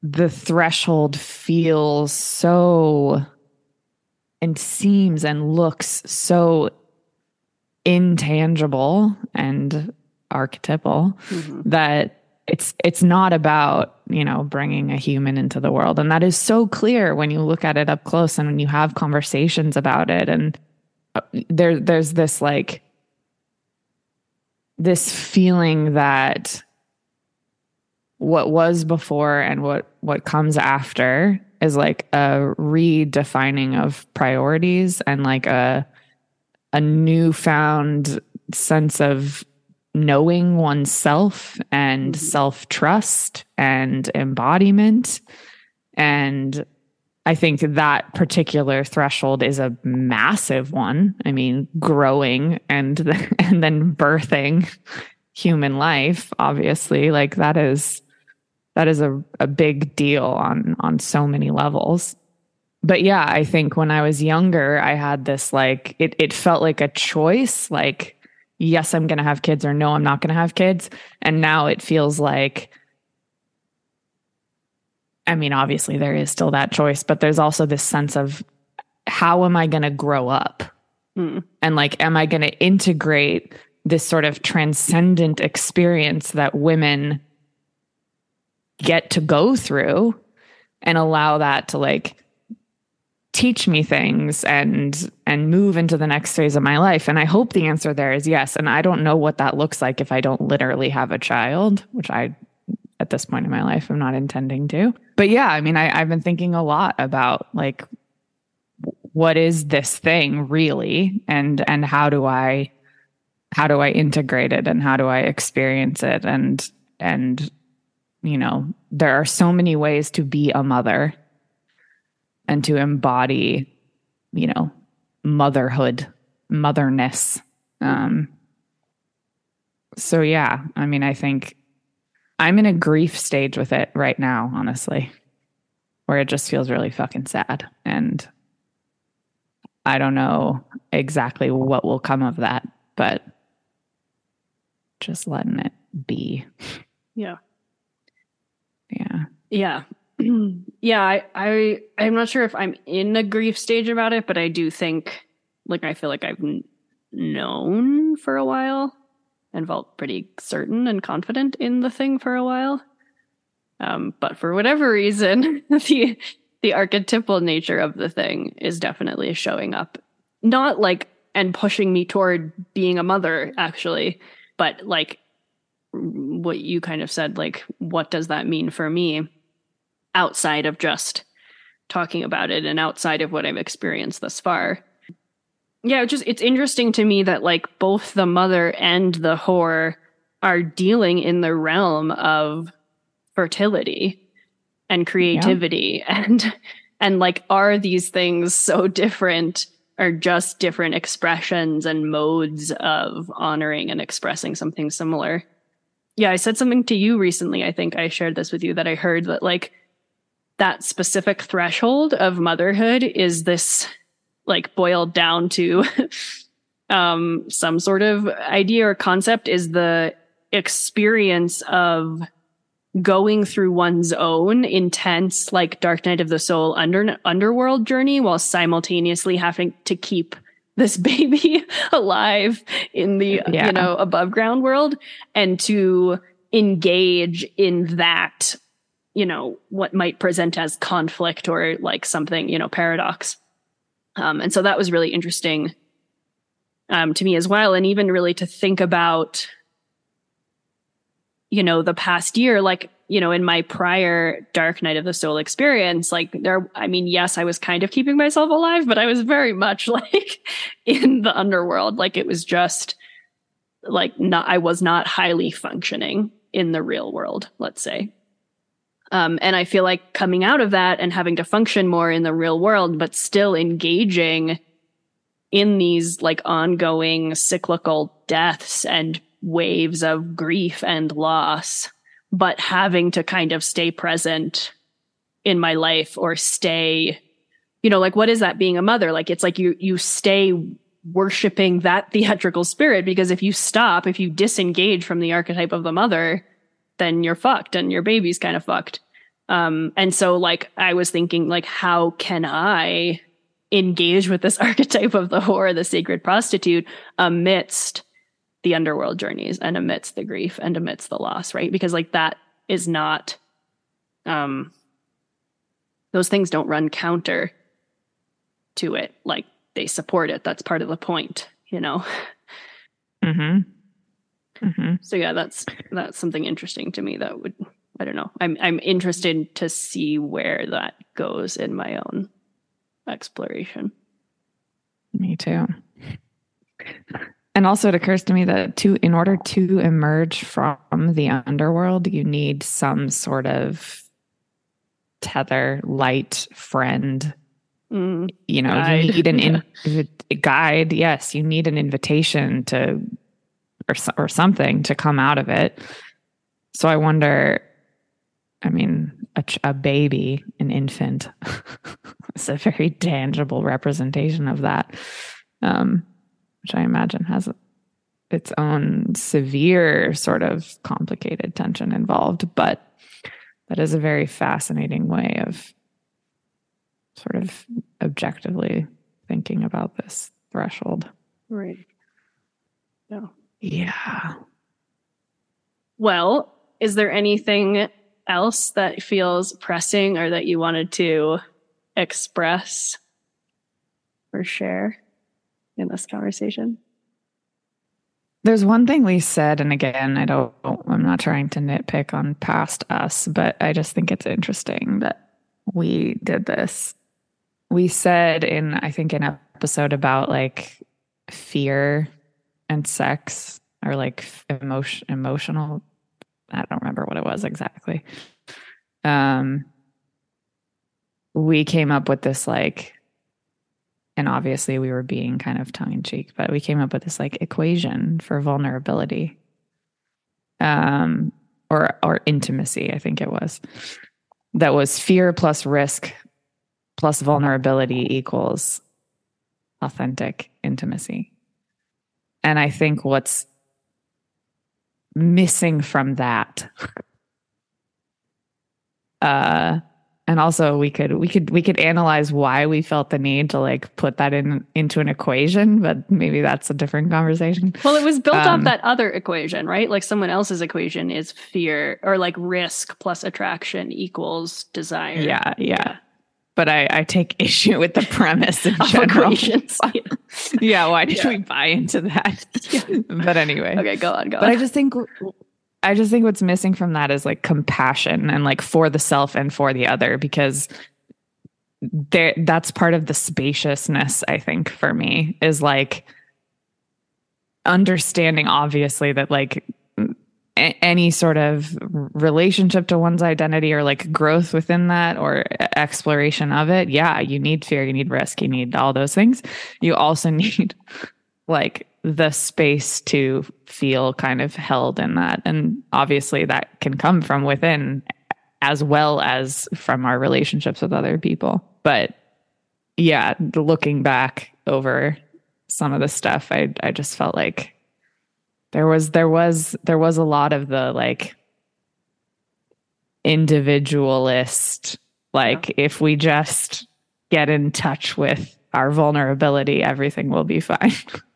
the threshold feels so and seems and looks so intangible and archetypal mm-hmm. that it's it's not about you know bringing a human into the world and that is so clear when you look at it up close and when you have conversations about it and uh, there there's this like this feeling that what was before and what what comes after is like a redefining of priorities and like a a newfound sense of knowing oneself and mm-hmm. self trust and embodiment. And I think that particular threshold is a massive one. I mean, growing and and then birthing human life, obviously, like that is that is a, a big deal on on so many levels. But yeah, I think when I was younger, I had this like it it felt like a choice, like yes, I'm going to have kids or no, I'm not going to have kids. And now it feels like, I mean, obviously there is still that choice, but there's also this sense of how am I going to grow up? Mm. And like, am I going to integrate this sort of transcendent experience that women get to go through and allow that to like teach me things and and move into the next phase of my life. And i hope the answer there is yes. And i don't know what that looks like if i don't literally have a child which i at this point in my life i'm not intending to. But yeah i mean I, i've been thinking a lot about like what is this thing really? And and how do i how do i integrate it and how do i experience it? And and you know there are so many ways to be a mother and to embody, you know, motherhood, motherness. Um, so yeah, I mean, I think I'm in a grief stage with it right now, honestly, where it just feels really fucking sad. And I don't know exactly what will come of that, but just letting it be. Yeah. Yeah. Yeah. yeah, I, I I'm not sure if I'm in a grief stage about it, but I do think like I feel like I've known for a while and felt pretty certain and confident in the thing for a while. Um, but for whatever reason, the the archetypal nature of the thing is definitely showing up. Not like and pushing me toward being a mother, actually, but like what you kind of said, like, what does that mean for me? outside of just talking about it and outside of what I've experienced thus far. Yeah, just it's interesting to me that like both the mother and the whore are dealing in the realm of fertility and creativity yeah. and and like are these things so different or just different expressions and modes of honoring and expressing something similar yeah i said something to you recently i think i shared this with you that i heard that like that specific threshold of motherhood is this like boiled down to um, some sort of idea or concept is the experience of going through one's own intense like dark night of the soul under underworld journey while simultaneously having to keep this baby alive in the yeah. you know above ground world and to engage in that you know, what might present as conflict or like something, you know, paradox. Um, and so that was really interesting um, to me as well. And even really to think about, you know, the past year, like, you know, in my prior Dark Night of the Soul experience, like there, I mean, yes, I was kind of keeping myself alive, but I was very much like in the underworld. Like it was just like not, I was not highly functioning in the real world, let's say. Um, and I feel like coming out of that and having to function more in the real world, but still engaging in these like ongoing cyclical deaths and waves of grief and loss, but having to kind of stay present in my life or stay, you know, like what is that being a mother? Like it's like you, you stay worshiping that theatrical spirit because if you stop, if you disengage from the archetype of the mother, then you're fucked and your baby's kind of fucked. Um, and so like I was thinking like, how can I engage with this archetype of the whore, the sacred prostitute amidst the underworld journeys and amidst the grief and amidst the loss, right? Because like that is not um those things don't run counter to it. Like they support it. That's part of the point, you know. Mhm. Mhm. So yeah, that's that's something interesting to me that would I don't know. I'm I'm interested to see where that goes in my own exploration. Me too. And also it occurs to me that to in order to emerge from the underworld, you need some sort of tether, light, friend. Mm, You know, Guide. you need an in, guide. Yes, you need an invitation to or or something to come out of it. So I wonder I mean, a, a baby, an infant, is a very tangible representation of that, um, which I imagine has its own severe sort of complicated tension involved. But that is a very fascinating way of sort of objectively thinking about this threshold. right. Yeah. Yeah. Well, is there anything else that feels pressing or that you wanted to express or share in this conversation? There's one thing we said, and again, I don't, I'm not trying to nitpick on past us, but I just think it's interesting that we did this. We said in, I think, an episode about like fear and sex or like emotion, emotional. I don't remember what it was exactly. Um, we came up with this like and obviously we were being kind of tongue in cheek, but we came up with this like equation for vulnerability. Um or or intimacy, I think it was. That was fear plus risk plus vulnerability equals authentic intimacy. And I think what's missing from that uh and also we could we could we could analyze why we felt the need to like put that in into an equation but maybe that's a different conversation Well, it was built Um, off that other equation, right? Like someone else's equation is fear or like risk plus attraction equals desire. yeah yeah but i i take issue with the premise in general equations. Yeah. yeah why did Yeah. we buy into that but anyway Okay, go on, go but on. i just think i just think what's missing from that is like compassion and like for the self and for the other because there that's part of the spaciousness i think for me is like understanding obviously that like any sort of relationship to one's identity or like growth within that or exploration of it yeah you need fear you need risk you need all those things. You also need like the space to feel kind of held in that. And obviously that can come from within as well as from our relationships with other people. But yeah looking back over some of the stuff i i just felt like there was there was there was a lot of the like individualist like if we just get in touch with our vulnerability everything will be fine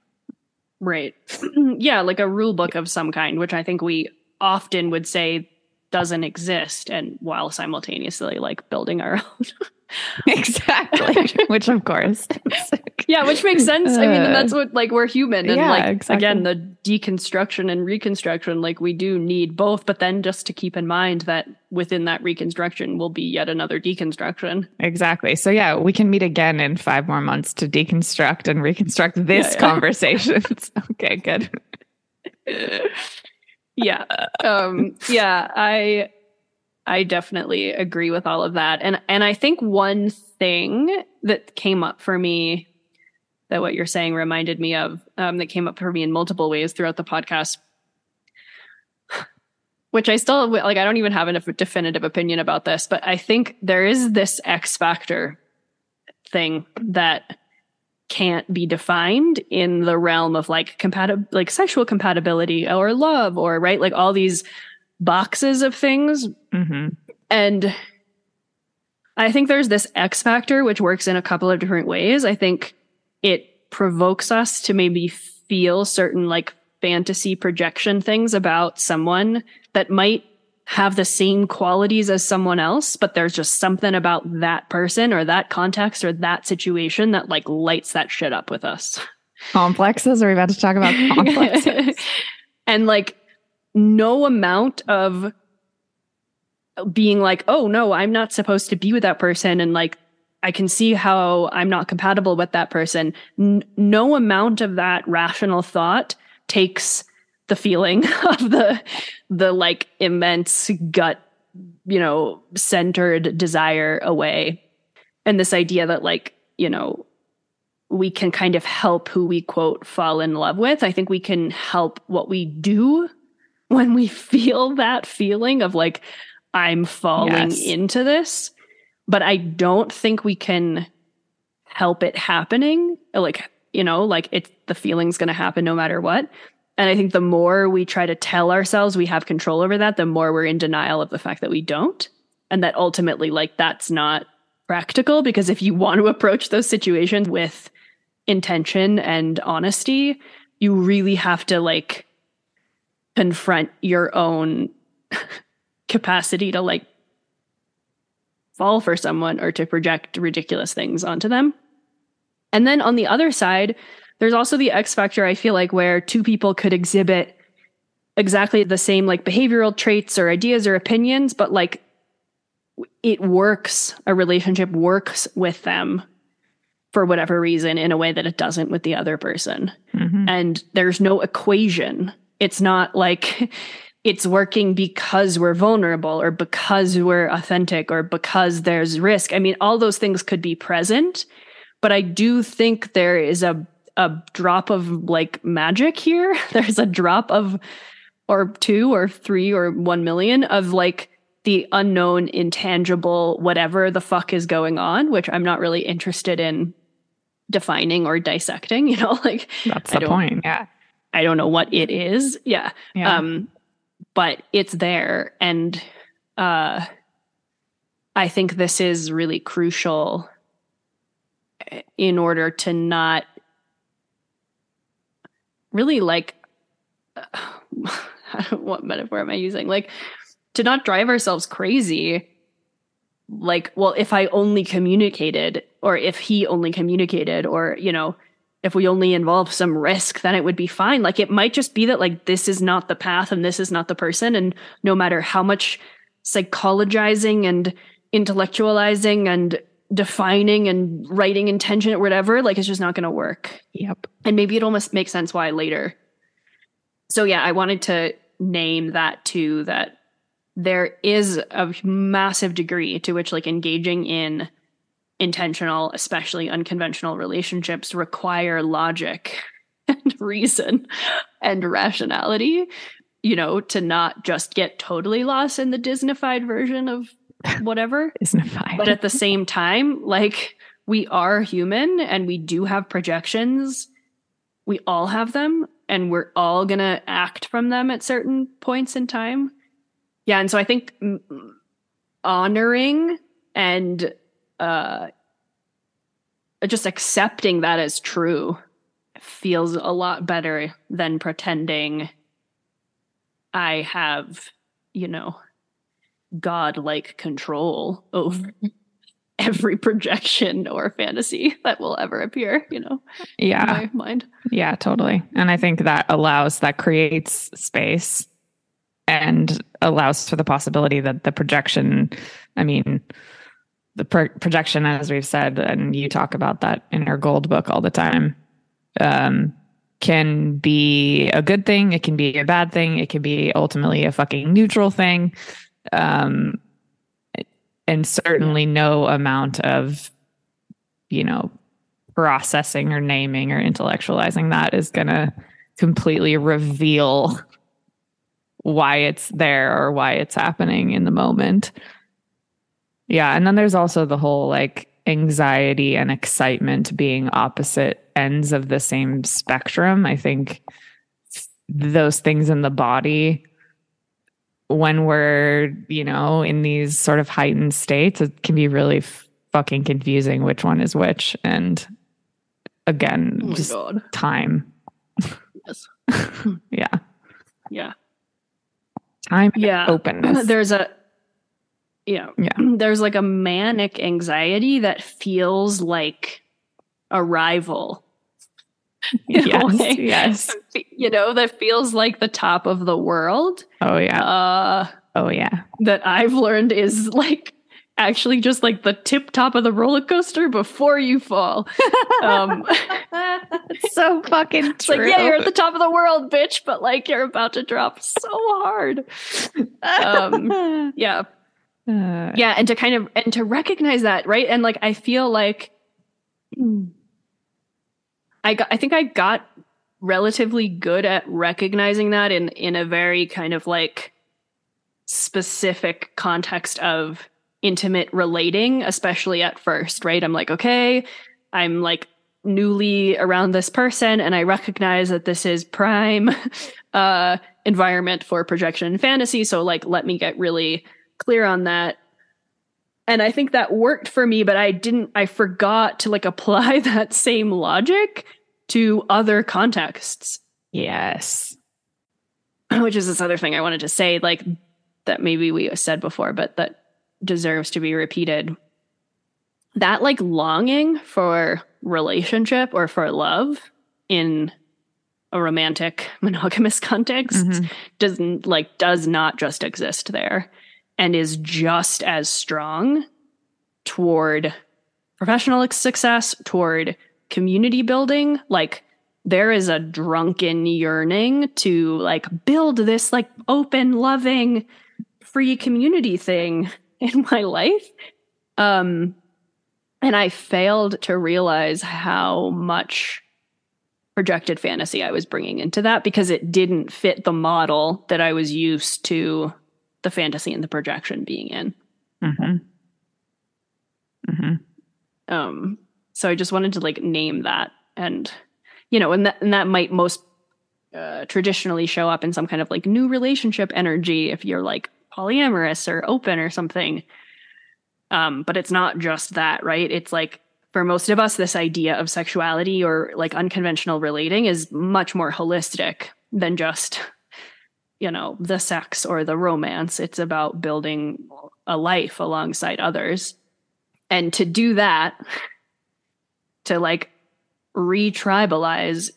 Right. yeah, like a rule book of some kind, which I think we often would say doesn't exist and while simultaneously like building our own. exactly which of course yeah, which makes sense. I mean, Uh, that's what like we're human and yeah, like exactly. again the deconstruction and reconstruction like we do need both, but then just to keep in mind that within that reconstruction will be yet another deconstruction. exactly so yeah we can meet again in five more months to deconstruct and reconstruct this Yeah, yeah. conversation okay good yeah um yeah i i definitely agree with all of that. And and i think one thing that came up for me that what you're saying reminded me of um that came up for me in multiple ways throughout the podcast which i still like i don't even have a definitive opinion about this but i think there is this x factor thing that can't be defined in the realm of like compatible like sexual compatibility or love or right like all these boxes of things hmm and i think there's this x factor which works in a couple of different ways i think it provokes us to maybe feel certain like fantasy projection things about someone that might have the same qualities as someone else, but there's just something about that person or that context or that situation that like lights that shit up with us. Complexes? Are we about to talk about complexes? and like no amount of being like, oh no, I'm not supposed to be with that person. And like, I can see how I'm not compatible with that person. N- no amount of that rational thought takes the feeling of the, the like immense gut, you know, centered desire away. And this idea that like, you know, we can kind of help who we quote fall in love with. I think we can help what we do when we feel that feeling of like, I'm falling yes. into this. But I don't think we can help it happening. Like, you know, like it's the feeling's going to happen no matter what. And I think the more we try to tell ourselves we have control over that, the more we're in denial of the fact that we don't. And that ultimately, like, that's not practical because if you want to approach those situations with intention and honesty, you really have to like confront your own capacity to like fall for someone or to project ridiculous things onto them. And then on the other side, there's also the X factor, I feel like, where two people could exhibit exactly the same like behavioral traits or ideas or opinions, but like it works, a relationship works with them for whatever reason in a way that it doesn't with the other person. Mm-hmm. And there's no equation. It's not like it's working because we're vulnerable or because we're authentic or because there's risk. I mean, all those things could be present, but I do think there is a a drop of like magic here. There's a drop of or two or three or 1 million of like the unknown intangible whatever the fuck is going on, which I'm not really interested in defining or dissecting, you know, like that's the point. Yeah. I don't know what it is. Yeah. yeah. Um, but it's there. And uh, I think this is really crucial in order to not really like, uh, what metaphor am I using? Like, to not drive ourselves crazy like, well, if I only communicated, or if he only communicated, or, you know, if we only involve some risk, then it would be fine. Like, it might just be that, like, this is not the path and this is not the person. And no matter how much psychologizing and intellectualizing and defining and writing intention or whatever, like, it's just not going to work. Yep. And maybe it almost makes sense why later. So, yeah, I wanted to name that too, that there is a massive degree to which like engaging in intentional especially unconventional relationships require logic and reason and rationality you know to not just get totally lost in the disneyfied version of whatever. Disneyfied. But at the same time like we are human and we do have projections. We all have them and we're all going to act from them at certain points in time. Yeah, and so I think honoring and uh, just accepting that as true feels a lot better than pretending I have, you know, godlike control over every projection or fantasy that will ever appear, you know. Yeah. In my mind. Yeah, totally. And I think that allows that creates space and allows for the possibility that the projection, I mean, the pro- projection, as we've said, and you talk about that in our gold book all the time, um, can be a good thing. It can be a bad thing. It can be ultimately a fucking neutral thing. Um, and certainly no amount of, you know, processing or naming or intellectualizing that is going to completely reveal why it's there or why it's happening in the moment. Yeah. And then there's also the whole like anxiety and excitement being opposite ends of the same spectrum. I think those things in the body, when we're, you know, in these sort of heightened states, it can be really f- fucking confusing which one is which. And again, oh just God. time. Yes. yeah. Yeah. Time Yeah. openness. There's a yeah. Yeah. There's like a manic anxiety that feels like arrival. yes. Yes. You know, that feels like the top of the world. Oh yeah. Uh Oh yeah. that I've learned is like actually just like the tip top of the roller coaster before you fall. Um It's so fucking It's like, yeah, you're at the top of the world, bitch, but like you're about to drop so hard. Um, yeah. Uh, Yeah. And to kind of, and to recognize that, right? And like, I feel like I got, I think I got relatively good at recognizing that in, in a very kind of like specific context of intimate relating, especially at first, right? I'm like, okay, I'm like newly around this person and I recognize that this is prime uh environment for projection and fantasy. So like let me get really clear on that. And I think that worked for me, but I didn't I forgot to like apply that same logic to other contexts, yes. which is this other thing I wanted to say, like that maybe we said before, but that deserves to be repeated. That like longing for relationship or for love in a romantic monogamous context Mhm. doesn't like does not just exist there and is just as strong toward professional success toward community building. Like there is a drunken yearning to like build this like open loving free community thing in my life. Um and i failed to realize how much projected fantasy I was bringing into that because it didn't fit the model that I was used to the fantasy and the projection being in. Mhm. Mhm. Um, so I just wanted to like name that, and you know, and that and that might most uh, traditionally show up in some kind of like new relationship energy if you're like polyamorous or open or something. Um, but it's not just that, right? It's like for most of us, this idea of sexuality or like unconventional relating is much more holistic than just, you know, the sex or the romance. It's about building a life alongside others. And to do that, to like re-tribalize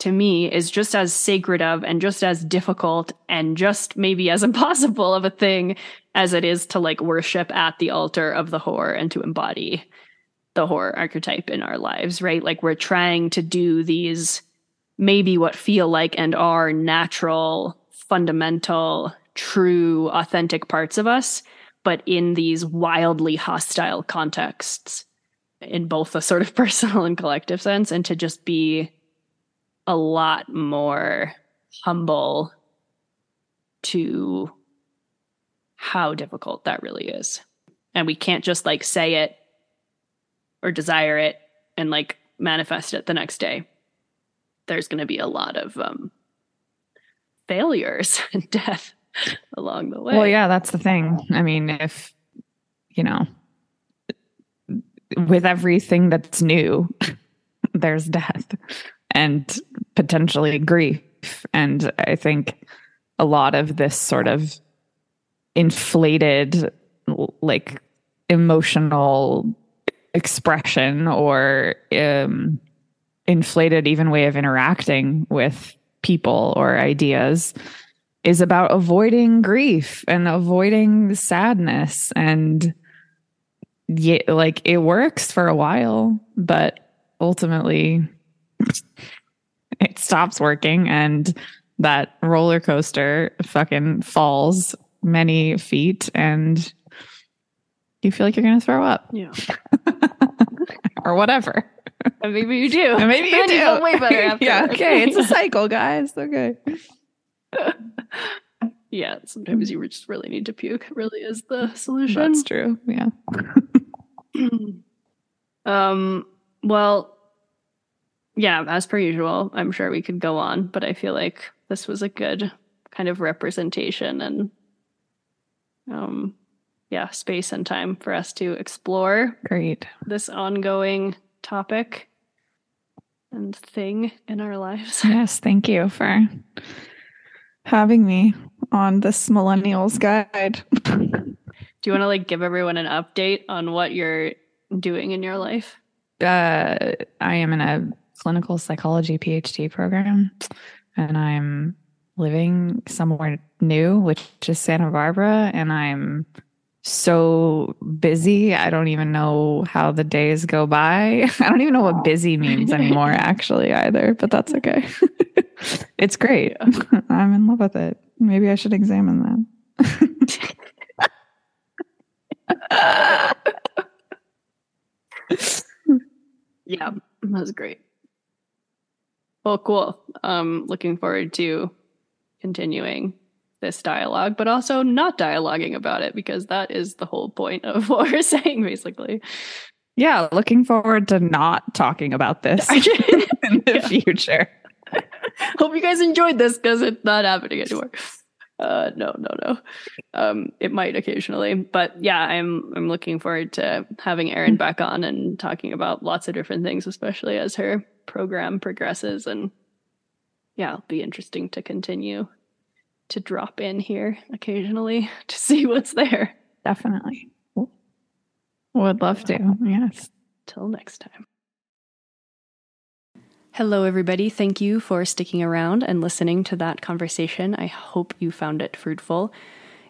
to me is just as sacred of and just as difficult and just maybe as impossible of a thing as it is to like worship at the altar of the whore and to embody the whore archetype in our lives, right? Like we're trying to do these maybe what feel like and are natural, fundamental, true, authentic parts of us, but in these wildly hostile contexts in both a sort of personal and collective sense, and to just be a lot more humble to how difficult that really is. And we can't just like say it or desire it and like manifest it the next day. There's going to be a lot of um, failures and death along the way. Well, yeah, that's the thing. I mean, if you know, with everything that's new, there's death and potentially grief. And I think a lot of this sort of inflated, like emotional expression or um, inflated even way of interacting with people or ideas is about avoiding grief and avoiding sadness and yeah, like it works for a while, but ultimately it stops working and that roller coaster fucking falls many feet and you feel like you're going to throw up yeah. or whatever. And maybe you do. And maybe you do. feel way better after. yeah, okay. It's a cycle, guys. Okay. yeah, sometimes you just really need to puke. It really is the solution. That's true. Yeah. um well yeah, as per usual, I'm sure we could go on, but I feel like this was a good kind of representation and um yeah, space and time for us to explore Great. this ongoing topic. and thing in our lives. Yes, thank you for having me on this millennials guide. Do you want to like give everyone an update on what you're doing in your life? Uh, I am in a clinical psychology PhD program, and I'm living somewhere new, which is Santa Barbara, and I'm so busy. I don't even know how the days go by. I don't even know what busy means anymore, actually, either, but that's okay. it's great. I'm in love with it. Maybe I should examine that. yeah, that was great. Well, cool. Um, looking forward to continuing this dialogue, but also not dialoguing about it because that is the whole point of what we're saying, basically. Yeah, looking forward to not talking about this in the yeah. future. Hope you guys enjoyed this because it's not happening anymore. Uh, no, no, no. Um, it might occasionally, but yeah, I'm I'm looking forward to having Erin back on and talking about lots of different things, especially as her program progresses. And yeah, it'll be interesting to continue to drop in here occasionally to see what's there. Definitely. Would love to. Yes. Till next time. Hello, everybody. Thank you for sticking around and listening to that conversation. I hope you found it fruitful.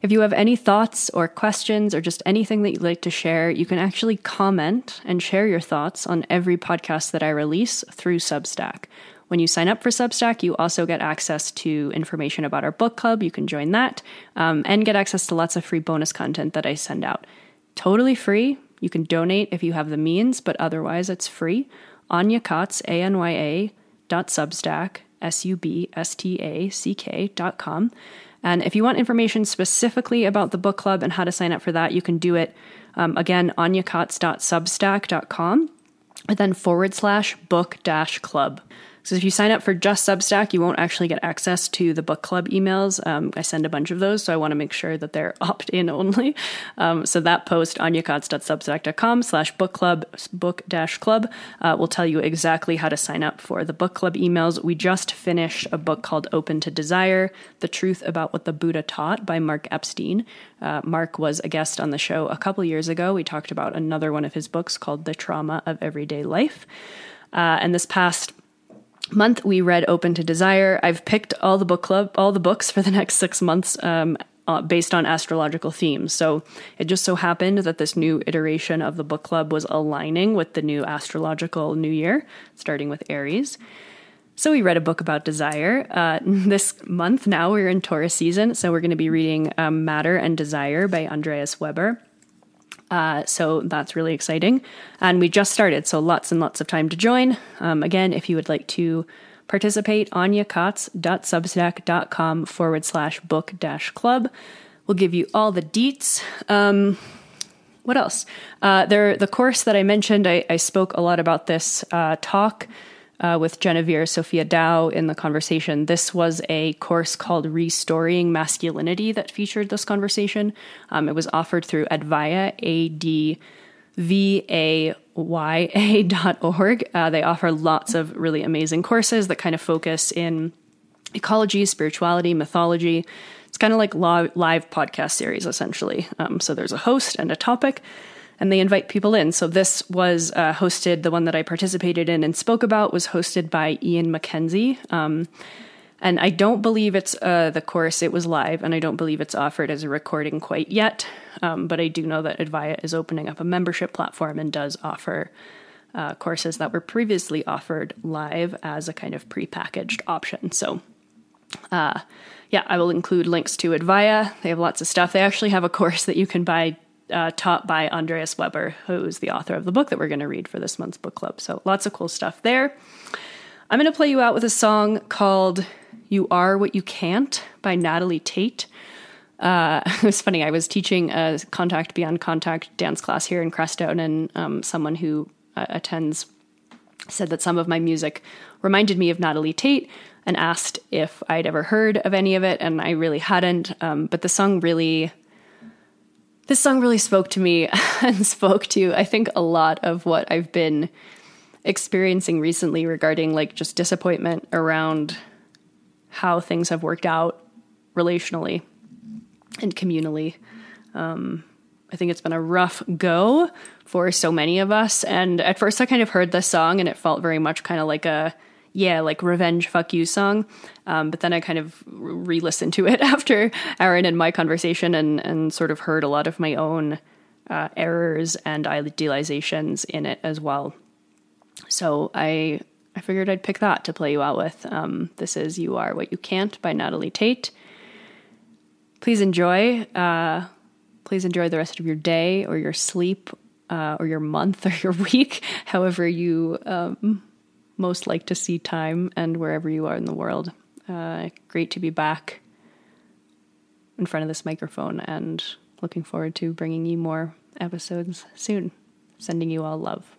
If you have any thoughts or questions or just anything that you'd like to share, you can actually comment and share your thoughts on every podcast that I release through Substack. When you sign up for Substack, you also get access to information about our book club. You can join that um, and get access to lots of free bonus content that I send out. Totally free. You can donate if you have the means, but otherwise, it's free. Anya Kaats, A N Y A dot Substack, S U B S T A C K dot com. And if you want information specifically about the book club and how to sign up for that, you can do it um, again, anyakaats.substack.com and then forward slash book dash club. So if you sign up for just Substack, you won't actually get access to the book club emails. Um, I send a bunch of those, so I want to make sure that they're opt-in only. Um, so that post, anyakaats.substack.com slash book club, book dash club, uh, will tell you exactly how to sign up for the book club emails. We just finished a book called Open to Desire, The Truth About What the Buddha Taught by Mark Epstein. Uh, Mark was a guest on the show a couple years ago. We talked about another one of his books called The Trauma of Everyday Life. Uh, and this past month we read Open to Desire. I've picked all the book club, all the books for the next six months. Um, uh, based on astrological themes. So it just so happened that this new iteration of the book club was aligning with the new astrological new year, starting with Aries. So we read a book about desire. Uh, this month now we're in Taurus season, so we're going to be reading um, Matter and Desire by Andreas Weber. Uh, so that's really exciting. And we just started, so lots and lots of time to join. Um, again, if you would like to participate, anyakaats.substack.com forward slash book dash club. We'll give you all the deets. Um, what else? Uh, there, the course that I mentioned, I, I spoke a lot about this uh, talk uh, with Genevieve Sophia Dow in the conversation. This was a course called Restoring Masculinity that featured this conversation. Um, it was offered through Advaya, A D V A Y A dot org. Uh, they offer lots of really amazing courses that kind of focus in ecology, spirituality, mythology. It's kind of like live podcast series, essentially. Um, so there's a host and a topic and they invite people in. So this was uh, hosted, the one that I participated in and spoke about was hosted by Ian McKenzie. Um, and I don't believe it's uh, the course, it was live, and I don't believe it's offered as a recording quite yet. Um, but I do know that Advaya is opening up a membership platform and does offer uh, courses that were previously offered live as a kind of prepackaged option. So, uh, yeah, I will include links to Advaya. They have lots of stuff. They actually have a course that you can buy uh, taught by Andreas Weber, who's the author of the book that we're going to read for this month's book club. So lots of cool stuff there. I'm going to play you out with a song called You Are What You Can't by Natalie Tate. Uh, it was funny. I was teaching a contact beyond contact dance class here in Crestone, and um, someone who uh, attends said that some of my music reminded me of Natalie Tate and asked if I'd ever heard of any of it, and I really hadn't. Um, but the song really this song really spoke to me and spoke to, I think, a lot of what I've been experiencing recently regarding like just disappointment around how things have worked out relationally and communally. Um, I think it's been a rough go for so many of us. And at first, I kind of heard this song and it felt very much kind of like a, yeah, like revenge fuck you song. Um, but then I kind of re listened to it after Erin and my conversation and, and sort of heard a lot of my own uh, errors and idealizations in it as well. So I I figured I'd pick that to play you out with. Um, this is You Are What You Can't by Natalie Tate. Please enjoy. Uh, please enjoy the rest of your day or your sleep uh, or your month or your week, however you um, most like to see time and wherever you are in the world. Uh, great to be back in front of this microphone and looking forward to bringing you more episodes soon. Sending you all love.